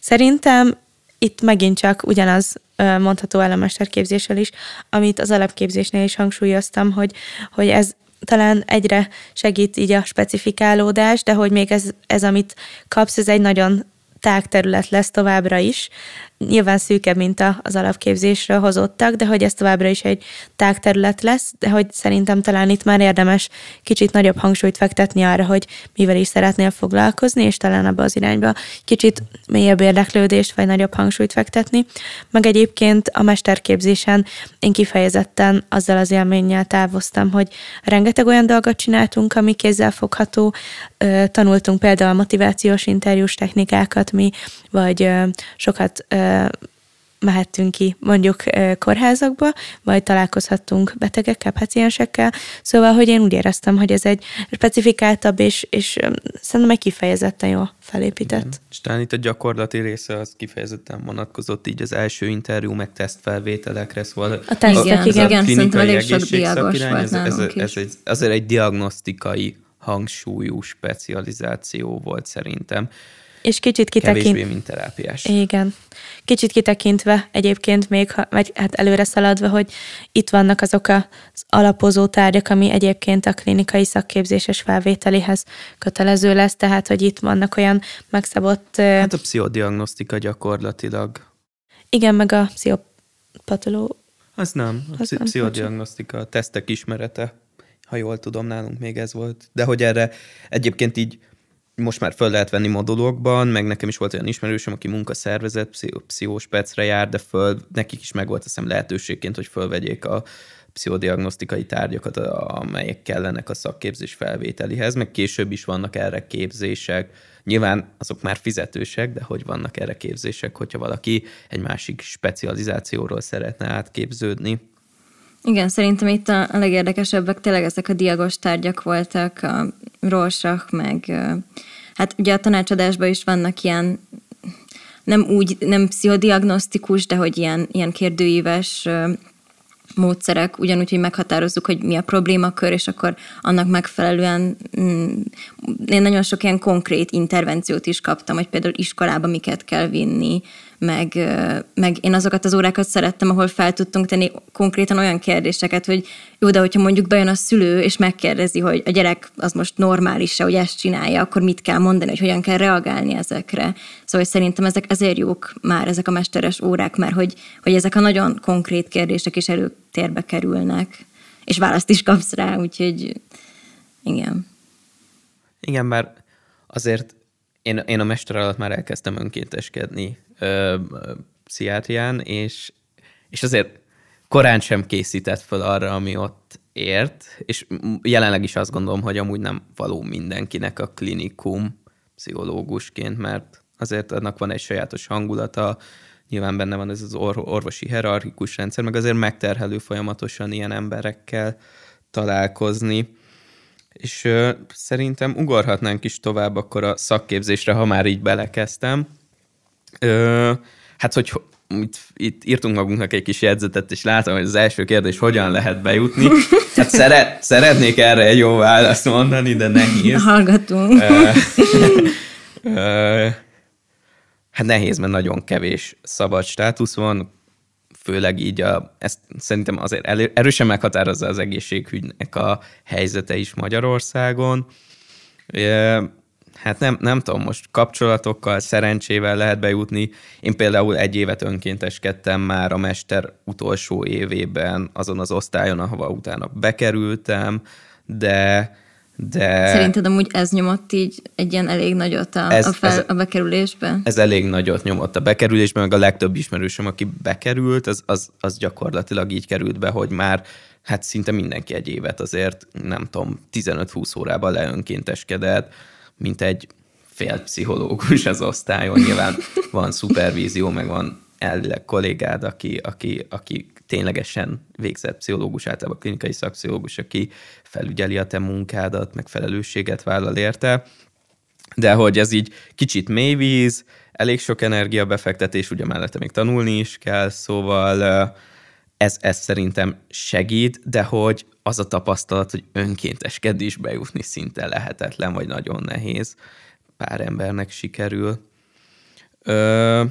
szerintem itt megint csak ugyanaz mondható el a mesterképzéssel is, amit az alapképzésnél is hangsúlyoztam, hogy, hogy ez talán egyre segít így a specifikálódás, de hogy még ez, ez amit kapsz, ez egy nagyon tág terület lesz továbbra is, nyilván szűkebb, mint az alapképzésről hozottak, de hogy ez továbbra is egy tágterület lesz, de hogy szerintem talán itt már érdemes kicsit nagyobb hangsúlyt fektetni arra, hogy mivel is szeretnél foglalkozni, és talán abba az irányba kicsit mélyebb érdeklődést, vagy nagyobb hangsúlyt fektetni. Meg egyébként a mesterképzésen én kifejezetten azzal az élménnyel távoztam, hogy rengeteg olyan dolgot csináltunk, ami kézzel fogható, tanultunk például motivációs interjús technikákat mi, vagy sokat mehettünk ki mondjuk kórházakba, vagy találkozhattunk betegekkel, paciensekkel, szóval, hogy én úgy éreztem, hogy ez egy specifikáltabb, és, és szerintem egy kifejezetten jó felépített. Igen. És talán itt a gyakorlati része az kifejezetten vonatkozott így az első interjú, meg tesztfelvételekre, szóval a tesztek, igen, igen, igen sok diágos volt ez, ez, ez, ez, egy, azért egy diagnosztikai hangsúlyú specializáció volt szerintem. És kicsit kitekint... Kevésbé, mint terápiás. Igen. Kicsit kitekintve egyébként még, vagy hát előre szaladva, hogy itt vannak azok az alapozó tárgyak, ami egyébként a klinikai szakképzéses felvételéhez kötelező lesz, tehát hogy itt vannak olyan megszabott... Hát a pszichodiagnosztika gyakorlatilag. Igen, meg a pszichopatoló... Az nem. A az pszichodiagnosztika, a tesztek ismerete, ha jól tudom, nálunk még ez volt. De hogy erre egyébként így most már föl lehet venni modulokban, meg nekem is volt olyan ismerősöm, aki munkaszervezet, pszichóspecre jár, de föl, nekik is meg volt hiszem lehetőségként, hogy fölvegyék a pszichodiagnosztikai tárgyakat, amelyek kellenek a szakképzés felvételihez, meg később is vannak erre képzések. Nyilván azok már fizetősek, de hogy vannak erre képzések, hogyha valaki egy másik specializációról szeretne átképződni. Igen, szerintem itt a, legérdekesebbek tényleg ezek a diagos tárgyak voltak, a Rorschach, meg hát ugye a tanácsadásban is vannak ilyen nem úgy, nem pszichodiagnosztikus, de hogy ilyen, ilyen kérdőíves módszerek, ugyanúgy, hogy meghatározzuk, hogy mi a problémakör, és akkor annak megfelelően mm, én nagyon sok ilyen konkrét intervenciót is kaptam, hogy például iskolába miket kell vinni, meg, meg én azokat az órákat szerettem, ahol fel tudtunk tenni konkrétan olyan kérdéseket, hogy jó, de hogyha mondjuk bejön a szülő, és megkérdezi, hogy a gyerek az most normális-e, hogy ezt csinálja, akkor mit kell mondani, hogy hogyan kell reagálni ezekre. Szóval hogy szerintem ezek ezért jók már ezek a mesteres órák, mert hogy, hogy ezek a nagyon konkrét kérdések is előtérbe kerülnek, és választ is kapsz rá, úgyhogy igen. Igen, bár azért én, én a mester alatt már elkezdtem önkénteskedni ö, pszichiátrián, és, és azért korán sem készített fel arra, ami ott ért, és jelenleg is azt gondolom, hogy amúgy nem való mindenkinek a klinikum pszichológusként, mert azért annak van egy sajátos hangulata, nyilván benne van ez az or- orvosi hierarchikus rendszer, meg azért megterhelő folyamatosan ilyen emberekkel találkozni. És ö, szerintem ugorhatnánk is tovább akkor a szakképzésre, ha már így belekezdtem. Ö, hát, hogy itt, itt írtunk magunknak egy kis jegyzetet, és látom, hogy az első kérdés, hogyan lehet bejutni. Hát szeret, szeretnék erre egy jó választ mondani, de nehéz. Hallgatunk. hát nehéz, mert nagyon kevés szabad státusz van, főleg így a, ezt szerintem azért erősen meghatározza az egészségügynek a helyzete is Magyarországon hát nem, nem tudom, most kapcsolatokkal, szerencsével lehet bejutni. Én például egy évet önkénteskedtem már a mester utolsó évében azon az osztályon, ahova utána bekerültem, de de... Szerinted amúgy ez nyomott így egy ilyen elég nagyot a, ez, a, fel, ez, a bekerülésbe? Ez elég nagyot nyomott a bekerülésben, meg a legtöbb ismerősöm, aki bekerült, az, az, az gyakorlatilag így került be, hogy már hát szinte mindenki egy évet azért, nem tudom, 15-20 órában leönkénteskedett, mint egy fél pszichológus az osztályon. Nyilván van szupervízió, meg van elvileg kollégád, aki, aki, aki ténylegesen végzett pszichológus, általában klinikai szakpszichológus, aki felügyeli a te munkádat, meg felelősséget vállal érte. De hogy ez így kicsit mélyvíz, elég sok energiabefektetés, ugye mellette még tanulni is kell, szóval ez, ez szerintem segít, de hogy az a tapasztalat, hogy önkénteskedni is bejutni szinte lehetetlen, vagy nagyon nehéz. Pár embernek sikerül. Ö,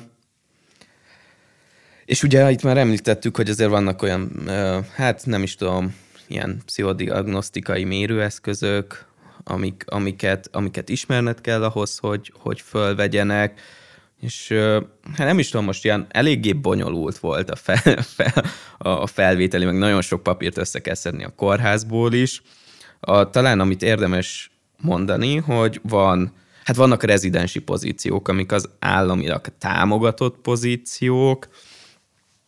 és ugye itt már említettük, hogy azért vannak olyan, hát nem is tudom, ilyen pszichodiagnosztikai mérőeszközök, amik, amiket, amiket ismerned kell ahhoz, hogy, hogy fölvegyenek. és hát nem is tudom, most ilyen eléggé bonyolult volt a, fel, a felvételi, meg nagyon sok papírt össze kell szedni a kórházból is. A, talán amit érdemes mondani, hogy van, hát vannak rezidensi pozíciók, amik az államilag támogatott pozíciók,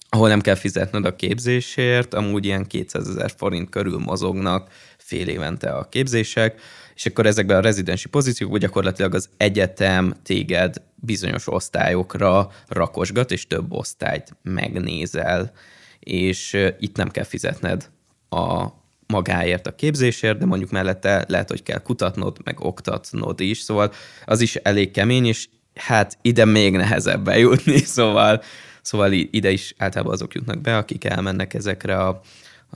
ahol nem kell fizetned a képzésért, amúgy ilyen 200 ezer forint körül mozognak fél évente a képzések, és akkor ezekben a rezidensi pozíciókban gyakorlatilag az egyetem téged bizonyos osztályokra rakosgat, és több osztályt megnézel, és itt nem kell fizetned a magáért a képzésért, de mondjuk mellette lehet, hogy kell kutatnod, meg oktatnod is, szóval az is elég kemény, és hát ide még nehezebb bejutni, szóval, szóval ide is általában azok jutnak be, akik elmennek ezekre a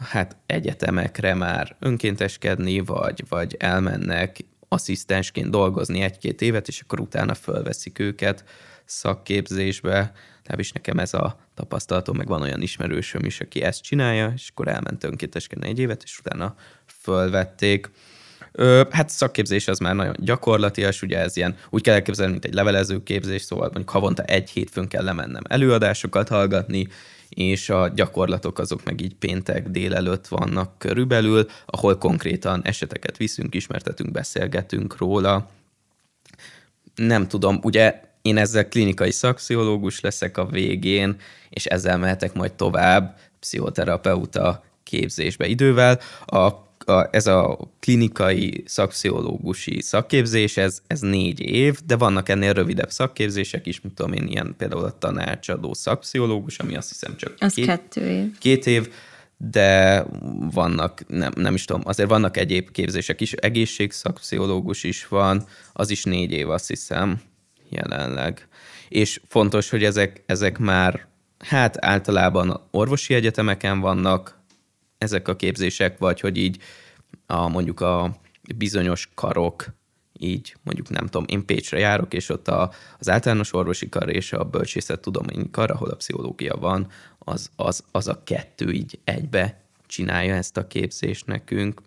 hát egyetemekre már önkénteskedni, vagy, vagy elmennek asszisztensként dolgozni egy-két évet, és akkor utána fölveszik őket szakképzésbe. Legalábbis nekem ez a tapasztalatom, meg van olyan ismerősöm is, aki ezt csinálja, és akkor elment önkénteskedni egy évet, és utána fölvették. Ö, hát szakképzés az már nagyon gyakorlatias, ugye ez ilyen, úgy kell elképzelni, mint egy levelező képzés, szóval mondjuk havonta egy hétfőn kell lemennem előadásokat hallgatni, és a gyakorlatok azok meg így péntek délelőtt vannak körülbelül, ahol konkrétan eseteket viszünk, ismertetünk, beszélgetünk róla. Nem tudom, ugye én ezzel klinikai szakszológus leszek a végén, és ezzel mehetek majd tovább pszichoterapeuta képzésbe idővel. A a, ez a klinikai szakpszichológusi szakképzés, ez, ez négy év, de vannak ennél rövidebb szakképzések is, mint tudom én, ilyen például a tanácsadó szakpszichológus, ami azt hiszem csak az két, kettő év. Két év, de vannak, nem, nem is tudom, azért vannak egyéb képzések is, egészségszakpszichológus is van, az is négy év, azt hiszem, jelenleg. És fontos, hogy ezek, ezek már, hát általában orvosi egyetemeken vannak, ezek a képzések, vagy hogy így a, mondjuk a bizonyos karok, így mondjuk nem tudom, én Pécsre járok, és ott a, az általános orvosi kar és a bölcsészettudományi kar, ahol a pszichológia van, az, az, az a kettő így egybe csinálja ezt a képzést nekünk.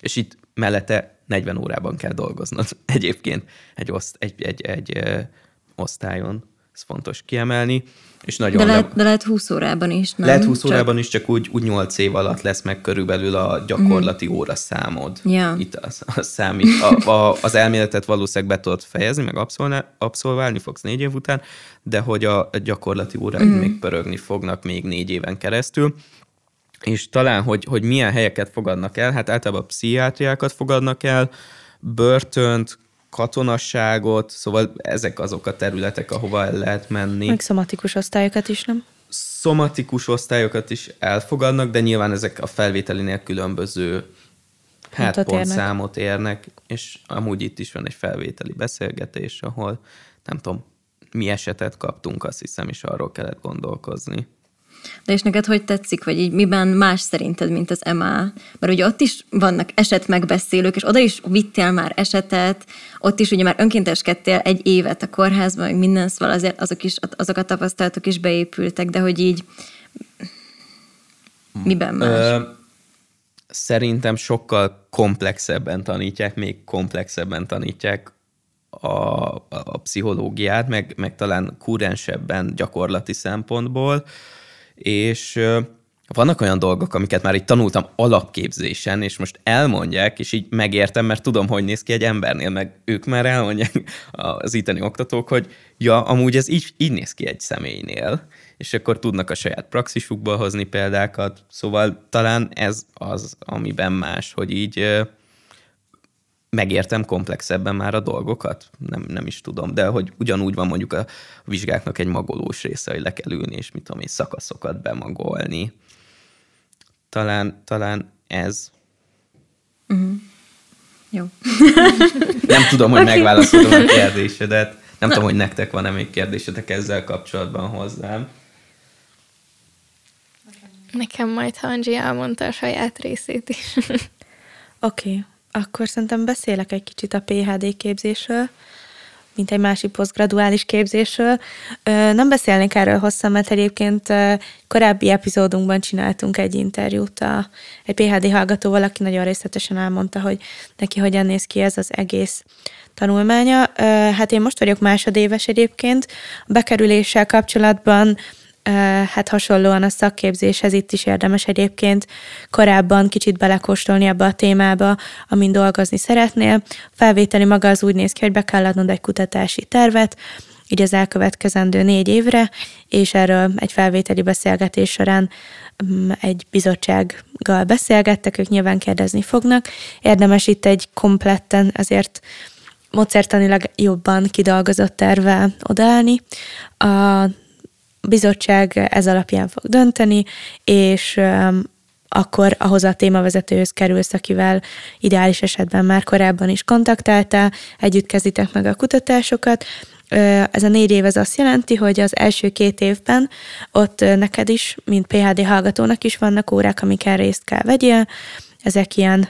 És itt mellette 40 órában kell dolgoznod egyébként egy, oszt, egy, egy, egy, egy osztályon. Ez fontos kiemelni. És nagyon de, lehet, de lehet 20 órában is, nem? Lehet 20 csak... órában is, csak úgy, úgy 8 év alatt lesz meg körülbelül a gyakorlati mm. óra számod. Ja. Itt az, az számít. A, a, az elméletet valószínűleg be tudod fejezni, meg abszolválni fogsz négy év után, de hogy a gyakorlati óráid mm. még pörögni fognak még négy éven keresztül. És talán, hogy, hogy milyen helyeket fogadnak el, hát általában pszichiátriákat fogadnak el, börtönt, katonasságot, szóval ezek azok a területek, ahova el lehet menni. Meg szomatikus osztályokat is, nem? Szomatikus osztályokat is elfogadnak, de nyilván ezek a felvételinél különböző hát pontszámot érnek. és amúgy itt is van egy felvételi beszélgetés, ahol nem tudom, mi esetet kaptunk, azt hiszem, és arról kellett gondolkozni. De és neked hogy tetszik, vagy így miben más szerinted, mint az MA? Mert ugye ott is vannak eset megbeszélők, és oda is vittél már esetet, ott is ugye már önkénteskedtél egy évet a kórházban, meg minden, szóval azért azok, is, azok a tapasztalatok is beépültek, de hogy így miben más? Ö, szerintem sokkal komplexebben tanítják, még komplexebben tanítják a, a, a pszichológiát, meg, meg talán kurensebben gyakorlati szempontból és vannak olyan dolgok, amiket már így tanultam alapképzésen, és most elmondják, és így megértem, mert tudom, hogy néz ki egy embernél, meg ők már elmondják az itteni oktatók, hogy ja, amúgy ez így, így néz ki egy személynél, és akkor tudnak a saját praxisukból hozni példákat, szóval talán ez az, amiben más, hogy így megértem komplexebben már a dolgokat? Nem, nem is tudom, de hogy ugyanúgy van mondjuk a vizsgáknak egy magolós része, hogy le kell ülni, és mit tudom én, szakaszokat bemagolni. Talán, talán ez. Uh-huh. Jó. nem tudom, hogy megválaszolom a kérdésedet. Nem tudom, hogy nektek van-e még kérdésetek ezzel kapcsolatban hozzám. Nekem majd Hanji elmondta a saját részét is. Oké. Okay. Akkor szerintem beszélek egy kicsit a PHD képzésről. mint egy másik posztgraduális képzésről. Nem beszélnék erről hosszan, mert egyébként korábbi epizódunkban csináltunk egy interjút a, egy PHD hallgatóval, aki nagyon részletesen elmondta, hogy neki hogyan néz ki ez az egész tanulmánya. Hát én most vagyok másodéves egyébként. A bekerüléssel kapcsolatban hát hasonlóan a szakképzéshez itt is érdemes egyébként korábban kicsit belekóstolni ebbe a témába, amin dolgozni szeretnél. Felvételi maga az úgy néz ki, hogy be kell adnod egy kutatási tervet, így az elkövetkezendő négy évre, és erről egy felvételi beszélgetés során mm, egy bizottsággal beszélgettek, ők nyilván kérdezni fognak. Érdemes itt egy kompletten azért módszertanilag jobban kidolgozott terve odaállni. A bizottság ez alapján fog dönteni, és akkor ahhoz a témavezetőhöz kerülsz, akivel ideális esetben már korábban is kontaktáltál, együtt kezditek meg a kutatásokat. Ez a négy év ez azt jelenti, hogy az első két évben ott neked is, mint PHD hallgatónak is vannak órák, amiken részt kell vegyél. Ezek ilyen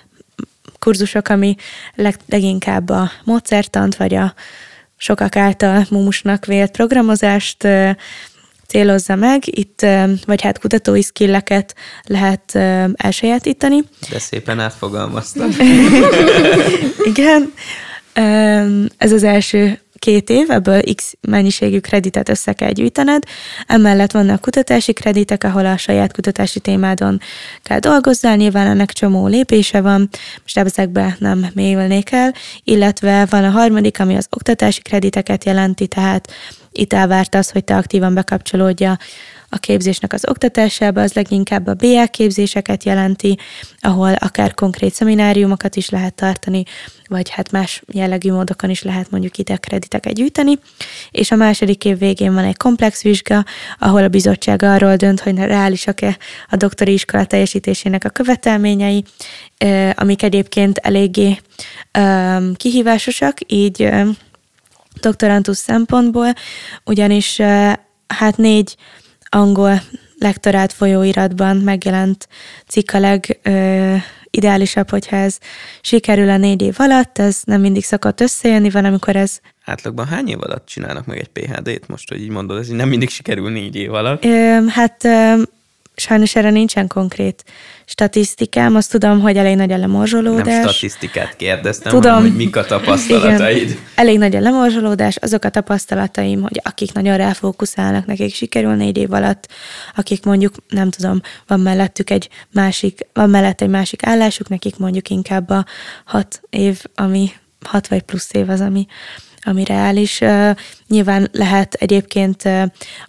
kurzusok, ami leg, leginkább a módszertant, vagy a sokak által mumusnak vélt programozást célozza meg. Itt, vagy hát kutatói skilleket lehet elsajátítani. De szépen átfogalmaztam. Igen. Ez az első két év, ebből X mennyiségű kreditet össze kell gyűjtened. Emellett vannak kutatási kreditek, ahol a saját kutatási témádon kell dolgozzál, nyilván ennek csomó lépése van, most ezekbe nem mélyülnék el, illetve van a harmadik, ami az oktatási krediteket jelenti, tehát itt elvárt az, hogy te aktívan bekapcsolódja a képzésnek az oktatásába, az leginkább a BA képzéseket jelenti, ahol akár konkrét szemináriumokat is lehet tartani, vagy hát más jellegű módokon is lehet mondjuk ide krediteket gyűjteni. És a második év végén van egy komplex vizsga, ahol a bizottság arról dönt, hogy reálisak-e a doktori iskola teljesítésének a követelményei, amik egyébként eléggé kihívásosak, így doktorantus szempontból, ugyanis hát négy angol lektorát folyóiratban megjelent cikk a leg ö, ideálisabb, hogyha ez sikerül a négy év alatt, ez nem mindig szokott összejönni, van, amikor ez... Átlagban hány év alatt csinálnak meg egy PHD-t most, hogy így mondod, ez nem mindig sikerül négy év alatt? Ö, hát ö, sajnos erre nincsen konkrét statisztikám, azt tudom, hogy elég nagy a lemorzsolódás. Nem statisztikát kérdeztem, tudom, hanem, hogy mik a tapasztalataid. Igen, elég nagy a lemorzsolódás, azok a tapasztalataim, hogy akik nagyon ráfókuszálnak, nekik sikerül négy év alatt, akik mondjuk, nem tudom, van mellettük egy másik, van mellett egy másik állásuk, nekik mondjuk inkább a hat év, ami hat vagy plusz év az, ami, ami reális. Nyilván lehet egyébként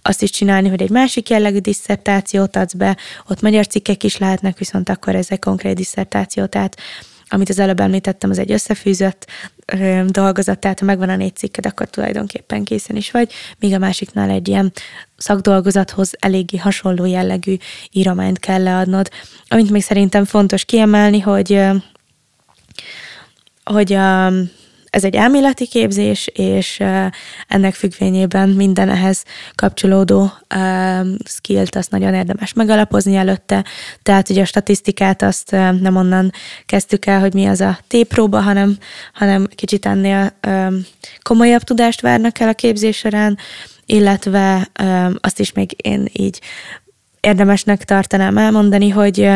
azt is csinálni, hogy egy másik jellegű diszertációt adsz be, ott magyar cikkek is lehetnek, viszont akkor ez egy konkrét diszertáció, tehát amit az előbb említettem, az egy összefűzött dolgozat, tehát ha megvan a négy cikked, akkor tulajdonképpen készen is vagy, míg a másiknál egy ilyen szakdolgozathoz eléggé hasonló jellegű írományt kell leadnod. Amit még szerintem fontos kiemelni, hogy hogy a, ez egy elméleti képzés, és ennek függvényében minden ehhez kapcsolódó skillt azt nagyon érdemes megalapozni előtte. Tehát ugye a statisztikát azt nem onnan kezdtük el, hogy mi az a T-próba, hanem, hanem kicsit ennél komolyabb tudást várnak el a képzés során, illetve azt is még én így érdemesnek tartanám elmondani, hogy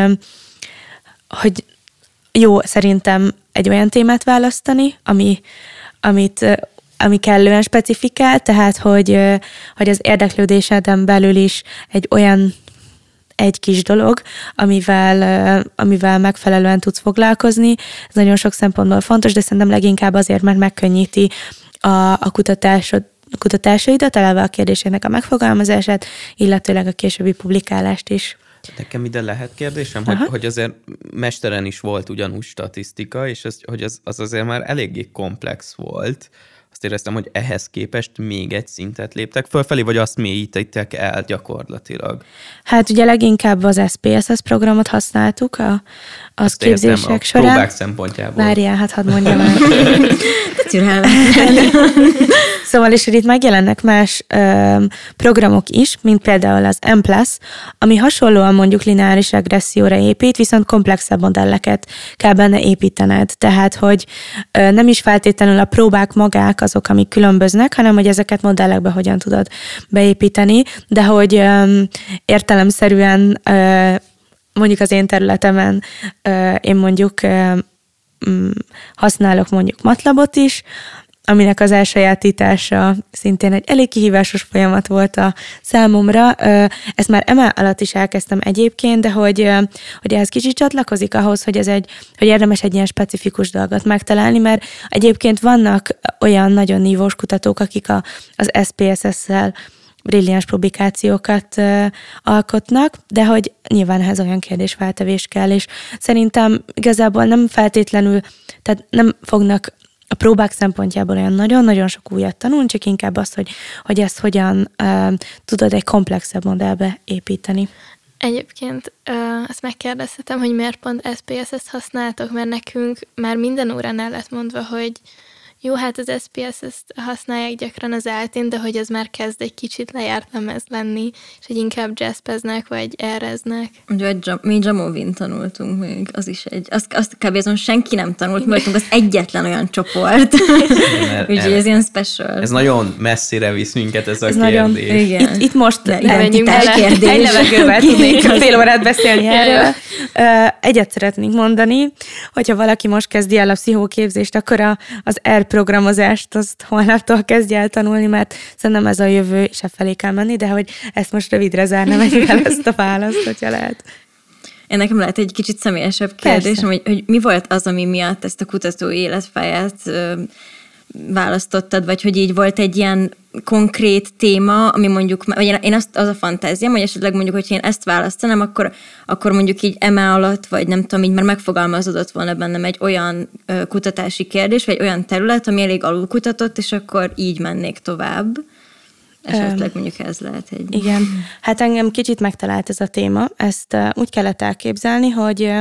hogy jó szerintem egy olyan témát választani, ami, amit ami kellően specifikál, tehát hogy, hogy az érdeklődéseden belül is egy olyan egy kis dolog, amivel, amivel megfelelően tudsz foglalkozni. Ez nagyon sok szempontból fontos, de szerintem leginkább azért, mert megkönnyíti a, a kutatásod, kutatásaidat, eleve a kérdésének a megfogalmazását, illetőleg a későbbi publikálást is. Nekem ide lehet kérdésem, hogy, hogy azért mesteren is volt ugyanúgy statisztika, és ez, hogy az, az azért már eléggé komplex volt. Azt éreztem, hogy ehhez képest még egy szintet léptek fölfelé, vagy azt mélyítettek el gyakorlatilag? Hát ugye leginkább az SPSS programot használtuk a, az képzések értem, a során. próbák szempontjából. Várjál, hát hadd mondjam el. Szóval, és itt megjelennek más ö, programok is, mint például az M+, ami hasonlóan mondjuk lineáris regresszióra épít, viszont komplexebb modelleket kell benne építened. Tehát, hogy ö, nem is feltétlenül a próbák magák azok, amik különböznek, hanem hogy ezeket modellekbe hogyan tudod beépíteni, de hogy ö, értelemszerűen ö, mondjuk az én területemen ö, én mondjuk ö, használok mondjuk matlabot is, aminek az elsajátítása szintén egy elég kihívásos folyamat volt a számomra. Ezt már emel alatt is elkezdtem egyébként, de hogy, hogy ez kicsit csatlakozik ahhoz, hogy ez egy, hogy érdemes egy ilyen specifikus dolgot megtalálni, mert egyébként vannak olyan nagyon nívós kutatók, akik a, az SPSS-szel brilliáns publikációkat uh, alkotnak, de hogy nyilván ehhez olyan kérdésfeltevés kell, és szerintem igazából nem feltétlenül, tehát nem fognak a próbák szempontjából olyan nagyon-nagyon sok újat tanulni, csak inkább azt, hogy, hogy ezt hogyan uh, tudod egy komplexebb modellbe építeni. Egyébként azt megkérdezhetem, hogy miért pont SPSS-t használtok, mert nekünk már minden órán el lett mondva, hogy jó, hát az SPS ezt használják gyakran az eltén, de hogy ez már kezd egy kicsit lejárt lemez lenni, és hogy inkább jazzpeznek, vagy ereznek. Ugye mi Jamovin tanultunk még, az is egy, azt, azt kb. azon senki nem tanult, voltunk az egyetlen olyan csoport. Úgyhogy ez ilyen special. Ez nagyon messzire visz minket ez a ez kérdés. Nagyon, igen. Itt, itt most de identitás kérdés. Egy levegővel tudnék fél órát beszélni erről. Egyet szeretnénk mondani, hogyha valaki most kezdi el a pszichóképzést, akkor a, az R programozást azt holnaptól kezdje el tanulni, mert szerintem ez a jövő, és e felé kell menni, de hogy ezt most rövidre zárnám egyel ezt a választ, hogyha lehet. Én nekem lehet egy kicsit személyesebb kérdés, hogy, hogy mi volt az, ami miatt ezt a kutatói életfáját választottad, vagy hogy így volt egy ilyen konkrét téma, ami mondjuk, vagy én azt, az a fantáziám, hogy esetleg mondjuk, hogy én ezt választanám, akkor, akkor mondjuk így eme alatt, vagy nem tudom, így már megfogalmazódott volna bennem egy olyan kutatási kérdés, vagy olyan terület, ami elég alulkutatott, és akkor így mennék tovább. Esetleg mondjuk ez lehet egy... Igen. Hát engem kicsit megtalált ez a téma. Ezt úgy kellett elképzelni, hogy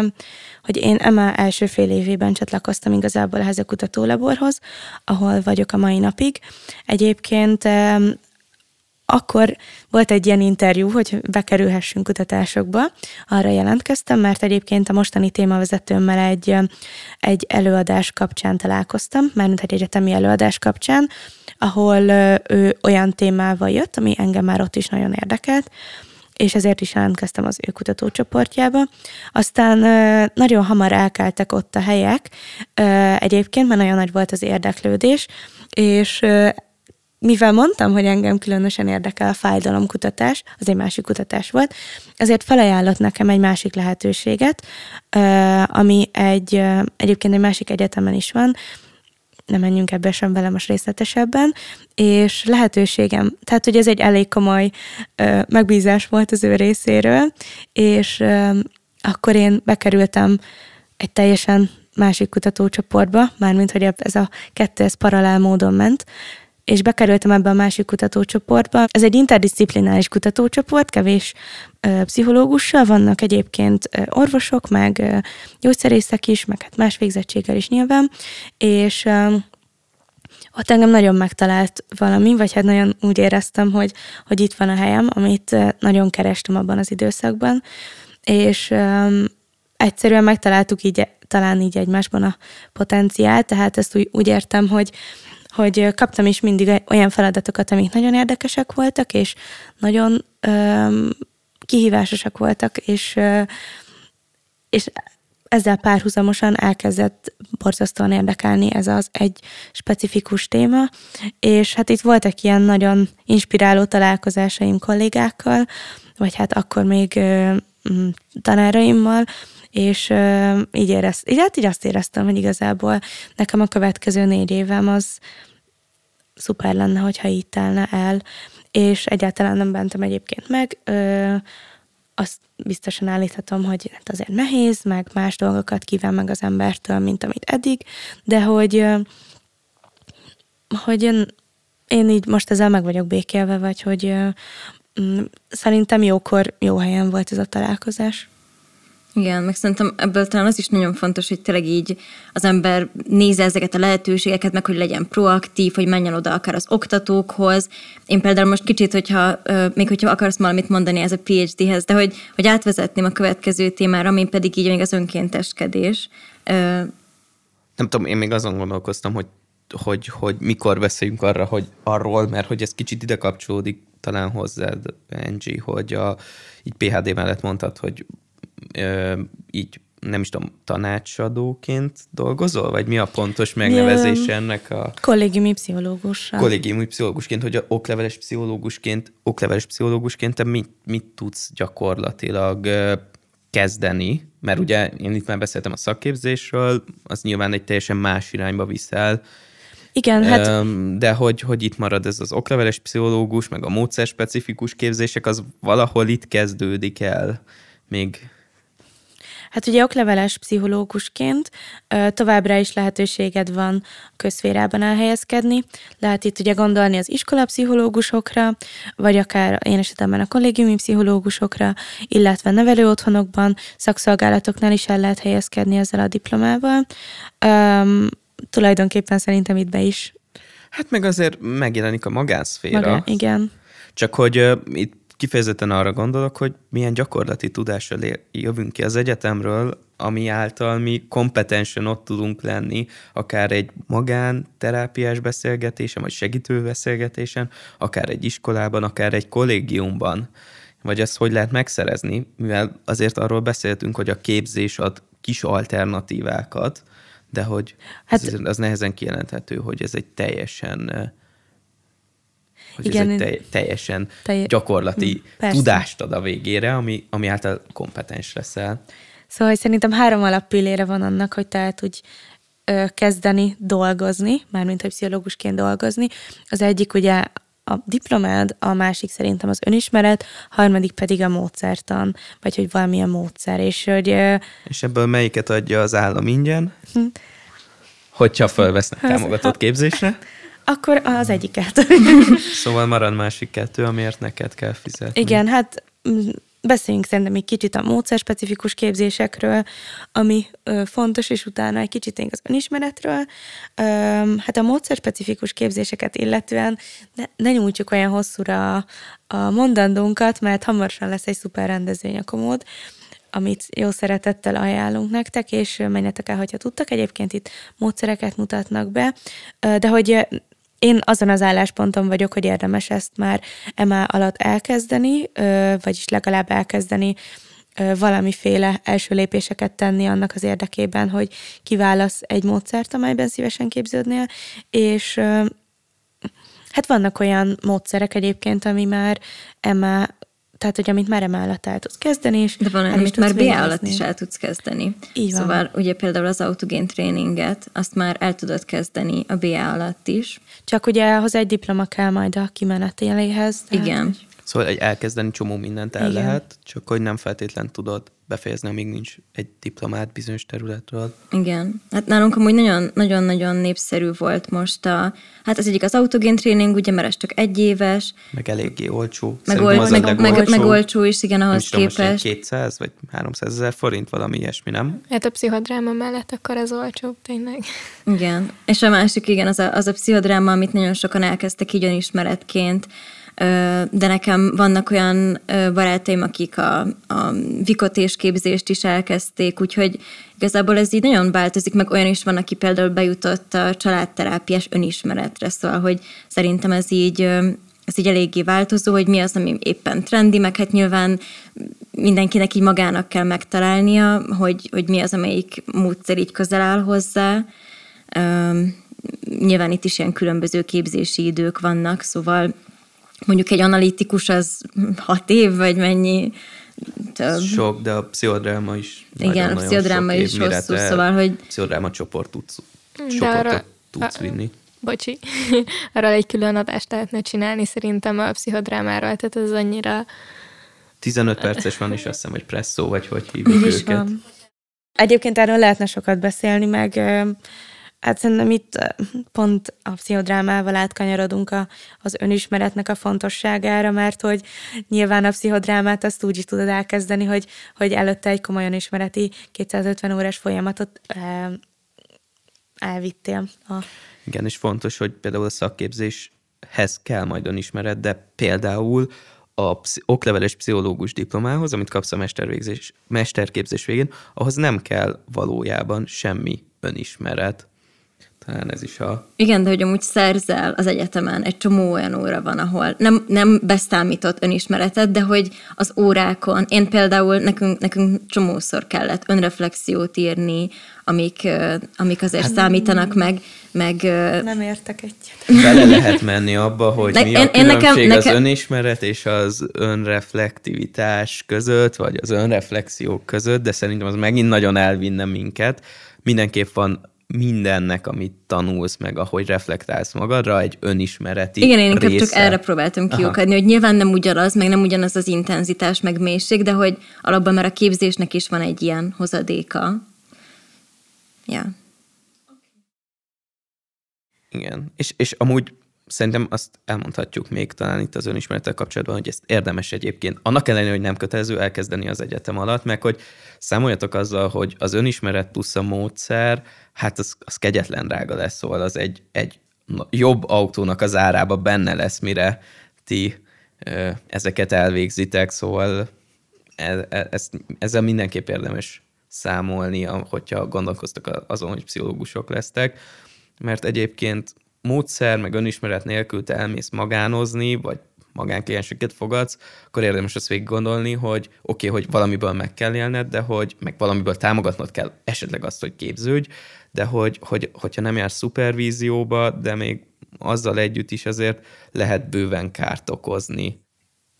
hogy én Emma első fél évében csatlakoztam igazából ehhez a kutatólaborhoz, ahol vagyok a mai napig. Egyébként akkor volt egy ilyen interjú, hogy bekerülhessünk kutatásokba, arra jelentkeztem, mert egyébként a mostani témavezetőmmel egy, egy előadás kapcsán találkoztam, mármint egy egyetemi előadás kapcsán, ahol ő olyan témával jött, ami engem már ott is nagyon érdekelt, és ezért is jelentkeztem az ő kutatócsoportjába. Aztán nagyon hamar elkeltek ott a helyek, egyébként, mert nagyon nagy volt az érdeklődés, és mivel mondtam, hogy engem különösen érdekel a fájdalomkutatás, az egy másik kutatás volt, ezért felajánlott nekem egy másik lehetőséget, ami egy, egyébként egy másik egyetemen is van, nem menjünk ebbe sem vele most részletesebben, és lehetőségem, tehát hogy ez egy elég komoly ö, megbízás volt az ő részéről, és ö, akkor én bekerültem egy teljesen másik kutatócsoportba, mármint hogy ez a kettő ez paralel módon ment, és bekerültem ebbe a másik kutatócsoportba. Ez egy interdisziplináris kutatócsoport, kevés ö, pszichológussal, vannak egyébként ö, orvosok, meg ö, gyógyszerészek is, meg hát más végzettséggel is nyilván, és ö, ott engem nagyon megtalált valami, vagy hát nagyon úgy éreztem, hogy, hogy itt van a helyem, amit nagyon kerestem abban az időszakban, és um, egyszerűen megtaláltuk így, talán így egymásban a potenciált, tehát ezt úgy, úgy értem, hogy, hogy kaptam is mindig olyan feladatokat, amik nagyon érdekesek voltak, és nagyon um, kihívásosak voltak, és, uh, és ezzel párhuzamosan elkezdett borzasztóan érdekelni ez az egy specifikus téma, és hát itt voltak ilyen nagyon inspiráló találkozásaim kollégákkal, vagy hát akkor még ö, tanáraimmal, és így, érez, így, hát így azt éreztem, hogy igazából nekem a következő négy évem az szuper lenne, hogyha így telne el, és egyáltalán nem bentem egyébként meg. Azt biztosan állíthatom, hogy hát azért nehéz, meg más dolgokat kíván meg az embertől, mint amit eddig, de hogy, hogy én, én így most ezzel meg vagyok békélve, vagy hogy mm, szerintem jókor, jó helyen volt ez a találkozás. Igen, meg szerintem ebből talán az is nagyon fontos, hogy tényleg így az ember nézze ezeket a lehetőségeket, meg hogy legyen proaktív, hogy menjen oda akár az oktatókhoz. Én például most kicsit, hogyha még hogyha akarsz valamit mondani ez a PhD-hez, de hogy, hogy átvezetném a következő témára, ami pedig így még az önkénteskedés. Nem tudom, én még azon gondolkoztam, hogy hogy, hogy mikor beszéljünk arra, hogy arról, mert hogy ez kicsit ide kapcsolódik talán hozzád, Angie, hogy a, így PHD mellett mondtad, hogy ö, így nem is tudom, tanácsadóként dolgozol? Vagy mi a pontos megnevezés ennek a... Kollégiumi pszichológus. Kollégiumi pszichológusként, hogy a okleveles pszichológusként, okleveles pszichológusként te mit, mit tudsz gyakorlatilag kezdeni? Mert ugye én itt már beszéltem a szakképzésről, az nyilván egy teljesen más irányba viszel, igen, hát... De hogy, hogy itt marad ez az okleveles pszichológus, meg a módszer specifikus képzések, az valahol itt kezdődik el még Hát ugye okleveles pszichológusként továbbra is lehetőséged van a közférában elhelyezkedni. Lehet itt ugye gondolni az iskolapszichológusokra, vagy akár én esetemben a kollégiumi pszichológusokra, illetve nevelő otthonokban, szakszolgálatoknál is el lehet helyezkedni ezzel a diplomával. Um, tulajdonképpen szerintem itt be is. Hát meg azért megjelenik a magánszféra. Maga, igen. Csak hogy uh, itt kifejezetten arra gondolok, hogy milyen gyakorlati tudással jövünk ki az egyetemről, ami által mi kompetensen ott tudunk lenni, akár egy magánterápiás beszélgetésen, vagy segítő beszélgetésen, akár egy iskolában, akár egy kollégiumban. Vagy ezt hogy lehet megszerezni, mivel azért arról beszéltünk, hogy a képzés ad kis alternatívákat, de hogy hát, az, az nehezen kijelenthető, hogy ez egy teljesen hogy Igen, ez egy telj, teljesen telj, gyakorlati hm, persze. tudást ad a végére, ami, ami által kompetens leszel. Szóval szerintem három alappillére van annak, hogy te el tudj ö, kezdeni dolgozni, mármint hogy pszichológusként dolgozni. Az egyik ugye a diplomád, a másik szerintem az önismeret, a harmadik pedig a módszertan, vagy hogy valamilyen módszer, és hogy... És ebből melyiket adja az állam ingyen? Hm. Hogyha felvesznek támogatott képzésre? Akkor az egyiket. szóval marad másik kettő, amiért neked kell fizetni. Igen, hát beszéljünk szerintem egy kicsit a módszerspecifikus képzésekről, ami ö, fontos, és utána egy kicsit az önismeretről. Ö, hát a módszerspecifikus képzéseket illetően ne, ne nyújtsuk olyan hosszúra a, a mondandónkat, mert hamarosan lesz egy szuper rendezvény a komód, amit jó szeretettel ajánlunk nektek, és menjetek el, hogyha tudtak. Egyébként itt módszereket mutatnak be, de hogy én azon az állásponton vagyok, hogy érdemes ezt már EMA alatt elkezdeni, vagyis legalább elkezdeni valamiféle első lépéseket tenni annak az érdekében, hogy kiválasz egy módszert, amelyben szívesen képződnél, és hát vannak olyan módszerek egyébként, ami már EMA tehát, hogy amit már emellet el tudsz kezdeni, és De van, amit már B alatt is el tudsz kezdeni. Így van. Szóval ugye például az autogén tréninget, azt már el tudod kezdeni a B alatt is. Csak ugye hozzá egy diploma kell majd a kimenetéléhez. Igen. Szóval egy elkezdeni csomó mindent el Igen. lehet, csak hogy nem feltétlen tudod befejezni, amíg nincs egy diplomát bizonyos területről. Igen. Hát nálunk amúgy nagyon-nagyon népszerű volt most a, hát az egyik az autogén tréning, ugye, mert ez csak egy éves. Meg eléggé olcsó. Meg, ol, meg, meg, meg, meg, olcsó is, igen, ahhoz nem képest. 200 vagy 300 ezer forint, valami ilyesmi, nem? Hát a pszichodráma mellett akkor az olcsó, tényleg. Igen. És a másik, igen, az a, az a pszichodráma, amit nagyon sokan elkezdtek így önismeretként, de nekem vannak olyan barátaim, akik a, a vikotés képzést is elkezdték, úgyhogy igazából ez így nagyon változik, meg olyan is van, aki például bejutott a családterápiás önismeretre, szóval, hogy szerintem ez így ez így eléggé változó, hogy mi az, ami éppen trendi, meg hát nyilván mindenkinek így magának kell megtalálnia, hogy, hogy mi az, amelyik módszer így közel áll hozzá. nyilván itt is ilyen különböző képzési idők vannak, szóval mondjuk egy analitikus az hat év, vagy mennyi? Több. Sok, de a pszichodráma is Igen, a pszichodráma is év, hosszú, szóval, hogy... Pszichodráma csoport tudsz, csoportot arra, tudsz a, vinni. Bocsi, arra egy külön adást lehetne csinálni szerintem a pszichodrámáról, tehát ez annyira... 15 perces van, és azt hiszem, hogy presszó, vagy hogy hívjuk őket. Van. Egyébként erről lehetne sokat beszélni, meg Hát szerintem itt pont a pszichodrámával átkanyarodunk a, az önismeretnek a fontosságára, mert hogy nyilván a pszichodrámát azt úgy is tudod elkezdeni, hogy, hogy előtte egy komoly önismereti 250 órás folyamatot e, elvittél. A... Igen, és fontos, hogy például a szakképzéshez kell majd önismeret, de például a okleveles pszichológus diplomához, amit kapsz a mestervégzés, mesterképzés végén, ahhoz nem kell valójában semmi önismeret. Talán ez is a... Igen, de hogy amúgy szerzel az egyetemen, egy csomó olyan óra van, ahol nem, nem beszámított önismeretet, de hogy az órákon, én például nekünk, nekünk csomószor kellett önreflexiót írni, amik, amik azért hát, számítanak meg, meg... Nem értek egyet. Bele lehet menni abba, hogy ne, mi a én, különbség nekem, az nekem... önismeret és az önreflektivitás között, vagy az önreflexiók között, de szerintem az megint nagyon elvinne minket. Mindenképp van mindennek, amit tanulsz, meg ahogy reflektálsz magadra, egy önismereti Igen, én inkább csak erre próbáltam kiukadni, hogy nyilván nem ugyanaz, meg nem ugyanaz az intenzitás, meg mélység, de hogy alapban már a képzésnek is van egy ilyen hozadéka. Ja. Igen, és, és amúgy szerintem azt elmondhatjuk még talán itt az önismerettel kapcsolatban, hogy ezt érdemes egyébként, annak ellenére, hogy nem kötelező elkezdeni az egyetem alatt, meg hogy számoljatok azzal, hogy az önismeret plusz a módszer, hát az, az kegyetlen drága lesz, szóval az egy, egy jobb autónak az árába benne lesz, mire ti ezeket elvégzitek, szóval ez, ez, ezzel mindenképp érdemes számolni, hogyha gondolkoztak azon, hogy pszichológusok lesztek, mert egyébként módszer, meg önismeret nélkül te elmész magánozni, vagy magánklienseket fogadsz, akkor érdemes azt végig gondolni, hogy oké, okay, hogy valamiből meg kell élned, de hogy meg valamiből támogatnod kell esetleg azt, hogy képződj, de hogy, hogy hogyha nem jársz szupervízióba, de még azzal együtt is azért lehet bőven kárt okozni.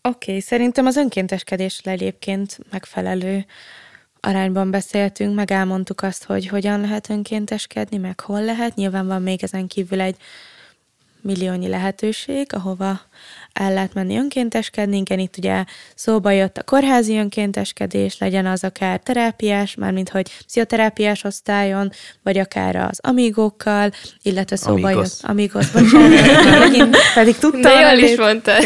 Oké, okay, szerintem az önkénteskedés egyébként megfelelő arányban beszéltünk, meg elmondtuk azt, hogy hogyan lehet önkénteskedni, meg hol lehet. Nyilván van még ezen kívül egy milliónyi lehetőség, ahova el lehet menni önkénteskedni. Igen, itt ugye szóba jött a kórházi önkénteskedés, legyen az akár terápiás, mármint hogy pszichoterápiás osztályon, vagy akár az amigókkal, illetve szóba Amigos. jött amigos, bocsánat, pedig tudtam. De jól is mondtad.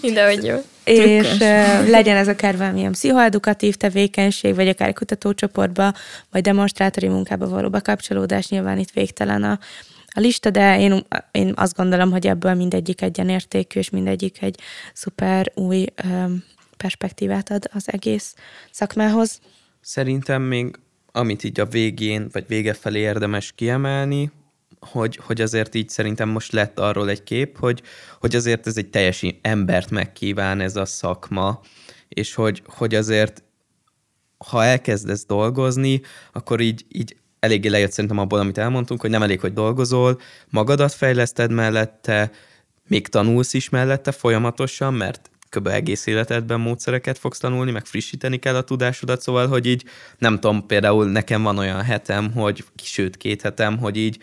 Mindenhogy jó és uh, legyen ez akár valamilyen pszichoedukatív tevékenység, vagy akár egy kutatócsoportba, vagy demonstrátori munkába való bekapcsolódás, nyilván itt végtelen a, a lista, de én, én azt gondolom, hogy ebből mindegyik egyenértékű, és mindegyik egy szuper új um, perspektívát ad az egész szakmához. Szerintem még amit így a végén, vagy vége felé érdemes kiemelni, hogy, hogy azért így szerintem most lett arról egy kép, hogy, hogy azért ez egy teljes embert megkíván ez a szakma, és hogy, hogy azért ha elkezdesz dolgozni, akkor így, így eléggé lejött szerintem abból, amit elmondtunk, hogy nem elég, hogy dolgozol, magadat fejleszted mellette, még tanulsz is mellette folyamatosan, mert kb. egész életedben módszereket fogsz tanulni, meg frissíteni kell a tudásodat, szóval, hogy így nem tudom, például nekem van olyan hetem, hogy sőt két hetem, hogy így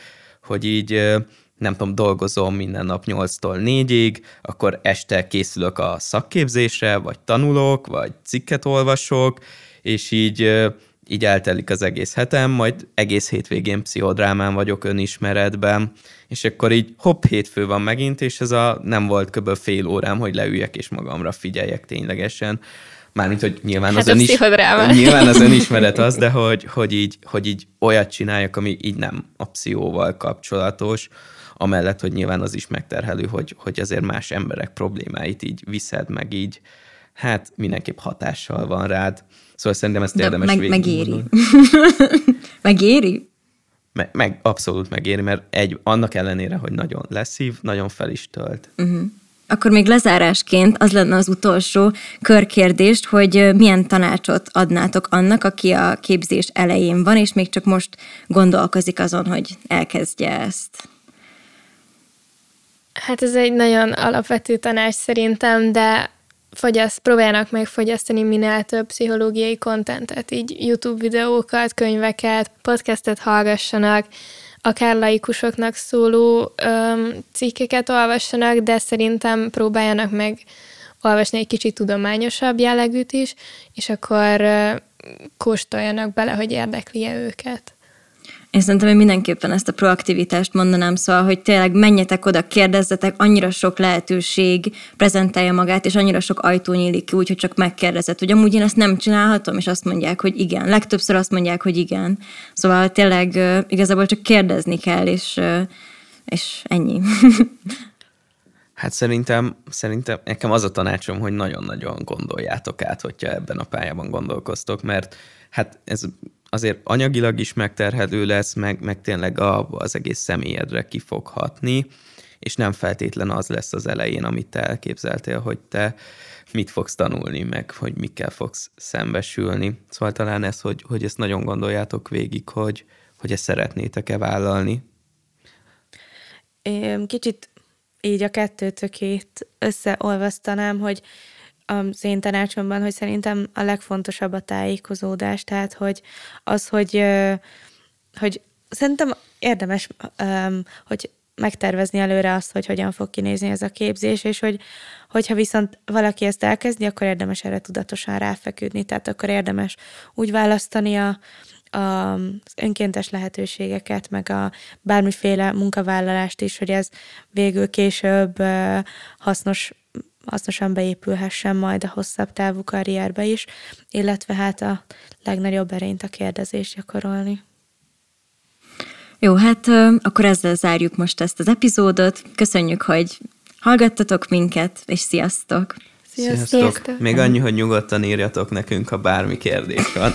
hogy így nem tudom, dolgozom minden nap 8-tól 4-ig, akkor este készülök a szakképzésre, vagy tanulok, vagy cikket olvasok, és így, így eltelik az egész hetem, majd egész hétvégén pszichodrámán vagyok önismeretben, és akkor így hopp, hétfő van megint, és ez a nem volt kb. fél órám, hogy leüljek és magamra figyeljek ténylegesen. Mármint, hogy nyilván, hát az, ön is, nyilván az önismeret az, de hogy, hogy, így, hogy így olyat csináljak, ami így nem a pszichóval kapcsolatos, amellett, hogy nyilván az is megterhelő, hogy, hogy azért más emberek problémáit így viszed, meg így, hát mindenképp hatással van rád. Szóval szerintem ezt érdemes meg, Megéri. megéri? Meg, meg, abszolút megéri, mert egy, annak ellenére, hogy nagyon leszív, nagyon fel is tölt. Uh-huh. Akkor még lezárásként az lenne az utolsó körkérdést, hogy milyen tanácsot adnátok annak, aki a képzés elején van, és még csak most gondolkozik azon, hogy elkezdje ezt. Hát ez egy nagyon alapvető tanács szerintem, de fogyaszt, próbáljanak meg fogyasztani minél több pszichológiai kontentet, így YouTube videókat, könyveket, podcastet hallgassanak, akár laikusoknak szóló öm, cikkeket olvassanak, de szerintem próbáljanak meg olvasni egy kicsit tudományosabb jellegűt is, és akkor kóstoljanak bele, hogy érdekli-e őket. Én szerintem én mindenképpen ezt a proaktivitást mondanám, szóval, hogy tényleg menjetek oda, kérdezzetek, annyira sok lehetőség prezentálja magát, és annyira sok ajtó nyílik ki, úgyhogy csak megkérdezett, hogy amúgy én ezt nem csinálhatom, és azt mondják, hogy igen. Legtöbbször azt mondják, hogy igen. Szóval tényleg igazából csak kérdezni kell, és, és ennyi. Hát szerintem, szerintem nekem az a tanácsom, hogy nagyon-nagyon gondoljátok át, hogyha ebben a pályában gondolkoztok, mert hát ez azért anyagilag is megterhelő lesz, meg, meg tényleg a, az egész személyedre ki fog hatni, és nem feltétlen az lesz az elején, amit te elképzeltél, hogy te mit fogsz tanulni, meg hogy mikkel fogsz szembesülni. Szóval talán ez, hogy, hogy ezt nagyon gondoljátok végig, hogy, hogy ezt szeretnétek-e vállalni. Kicsit így a kettőtökét összeolvasztanám, hogy az én tanácsomban, hogy szerintem a legfontosabb a tájékozódás, tehát hogy az, hogy, hogy szerintem érdemes, hogy megtervezni előre azt, hogy hogyan fog kinézni ez a képzés, és hogy hogyha viszont valaki ezt elkezdi, akkor érdemes erre tudatosan ráfeküdni, tehát akkor érdemes úgy választani a, az önkéntes lehetőségeket, meg a bármiféle munkavállalást is, hogy ez végül később hasznos hasznosan beépülhessen majd a hosszabb távú karrierbe is, illetve hát a legnagyobb erényt a kérdezést gyakorolni. Jó, hát akkor ezzel zárjuk most ezt az epizódot. Köszönjük, hogy hallgattatok minket, és sziasztok! Sziasztok! sziasztok. Még annyi, hogy nyugodtan írjatok nekünk, ha bármi kérdés van.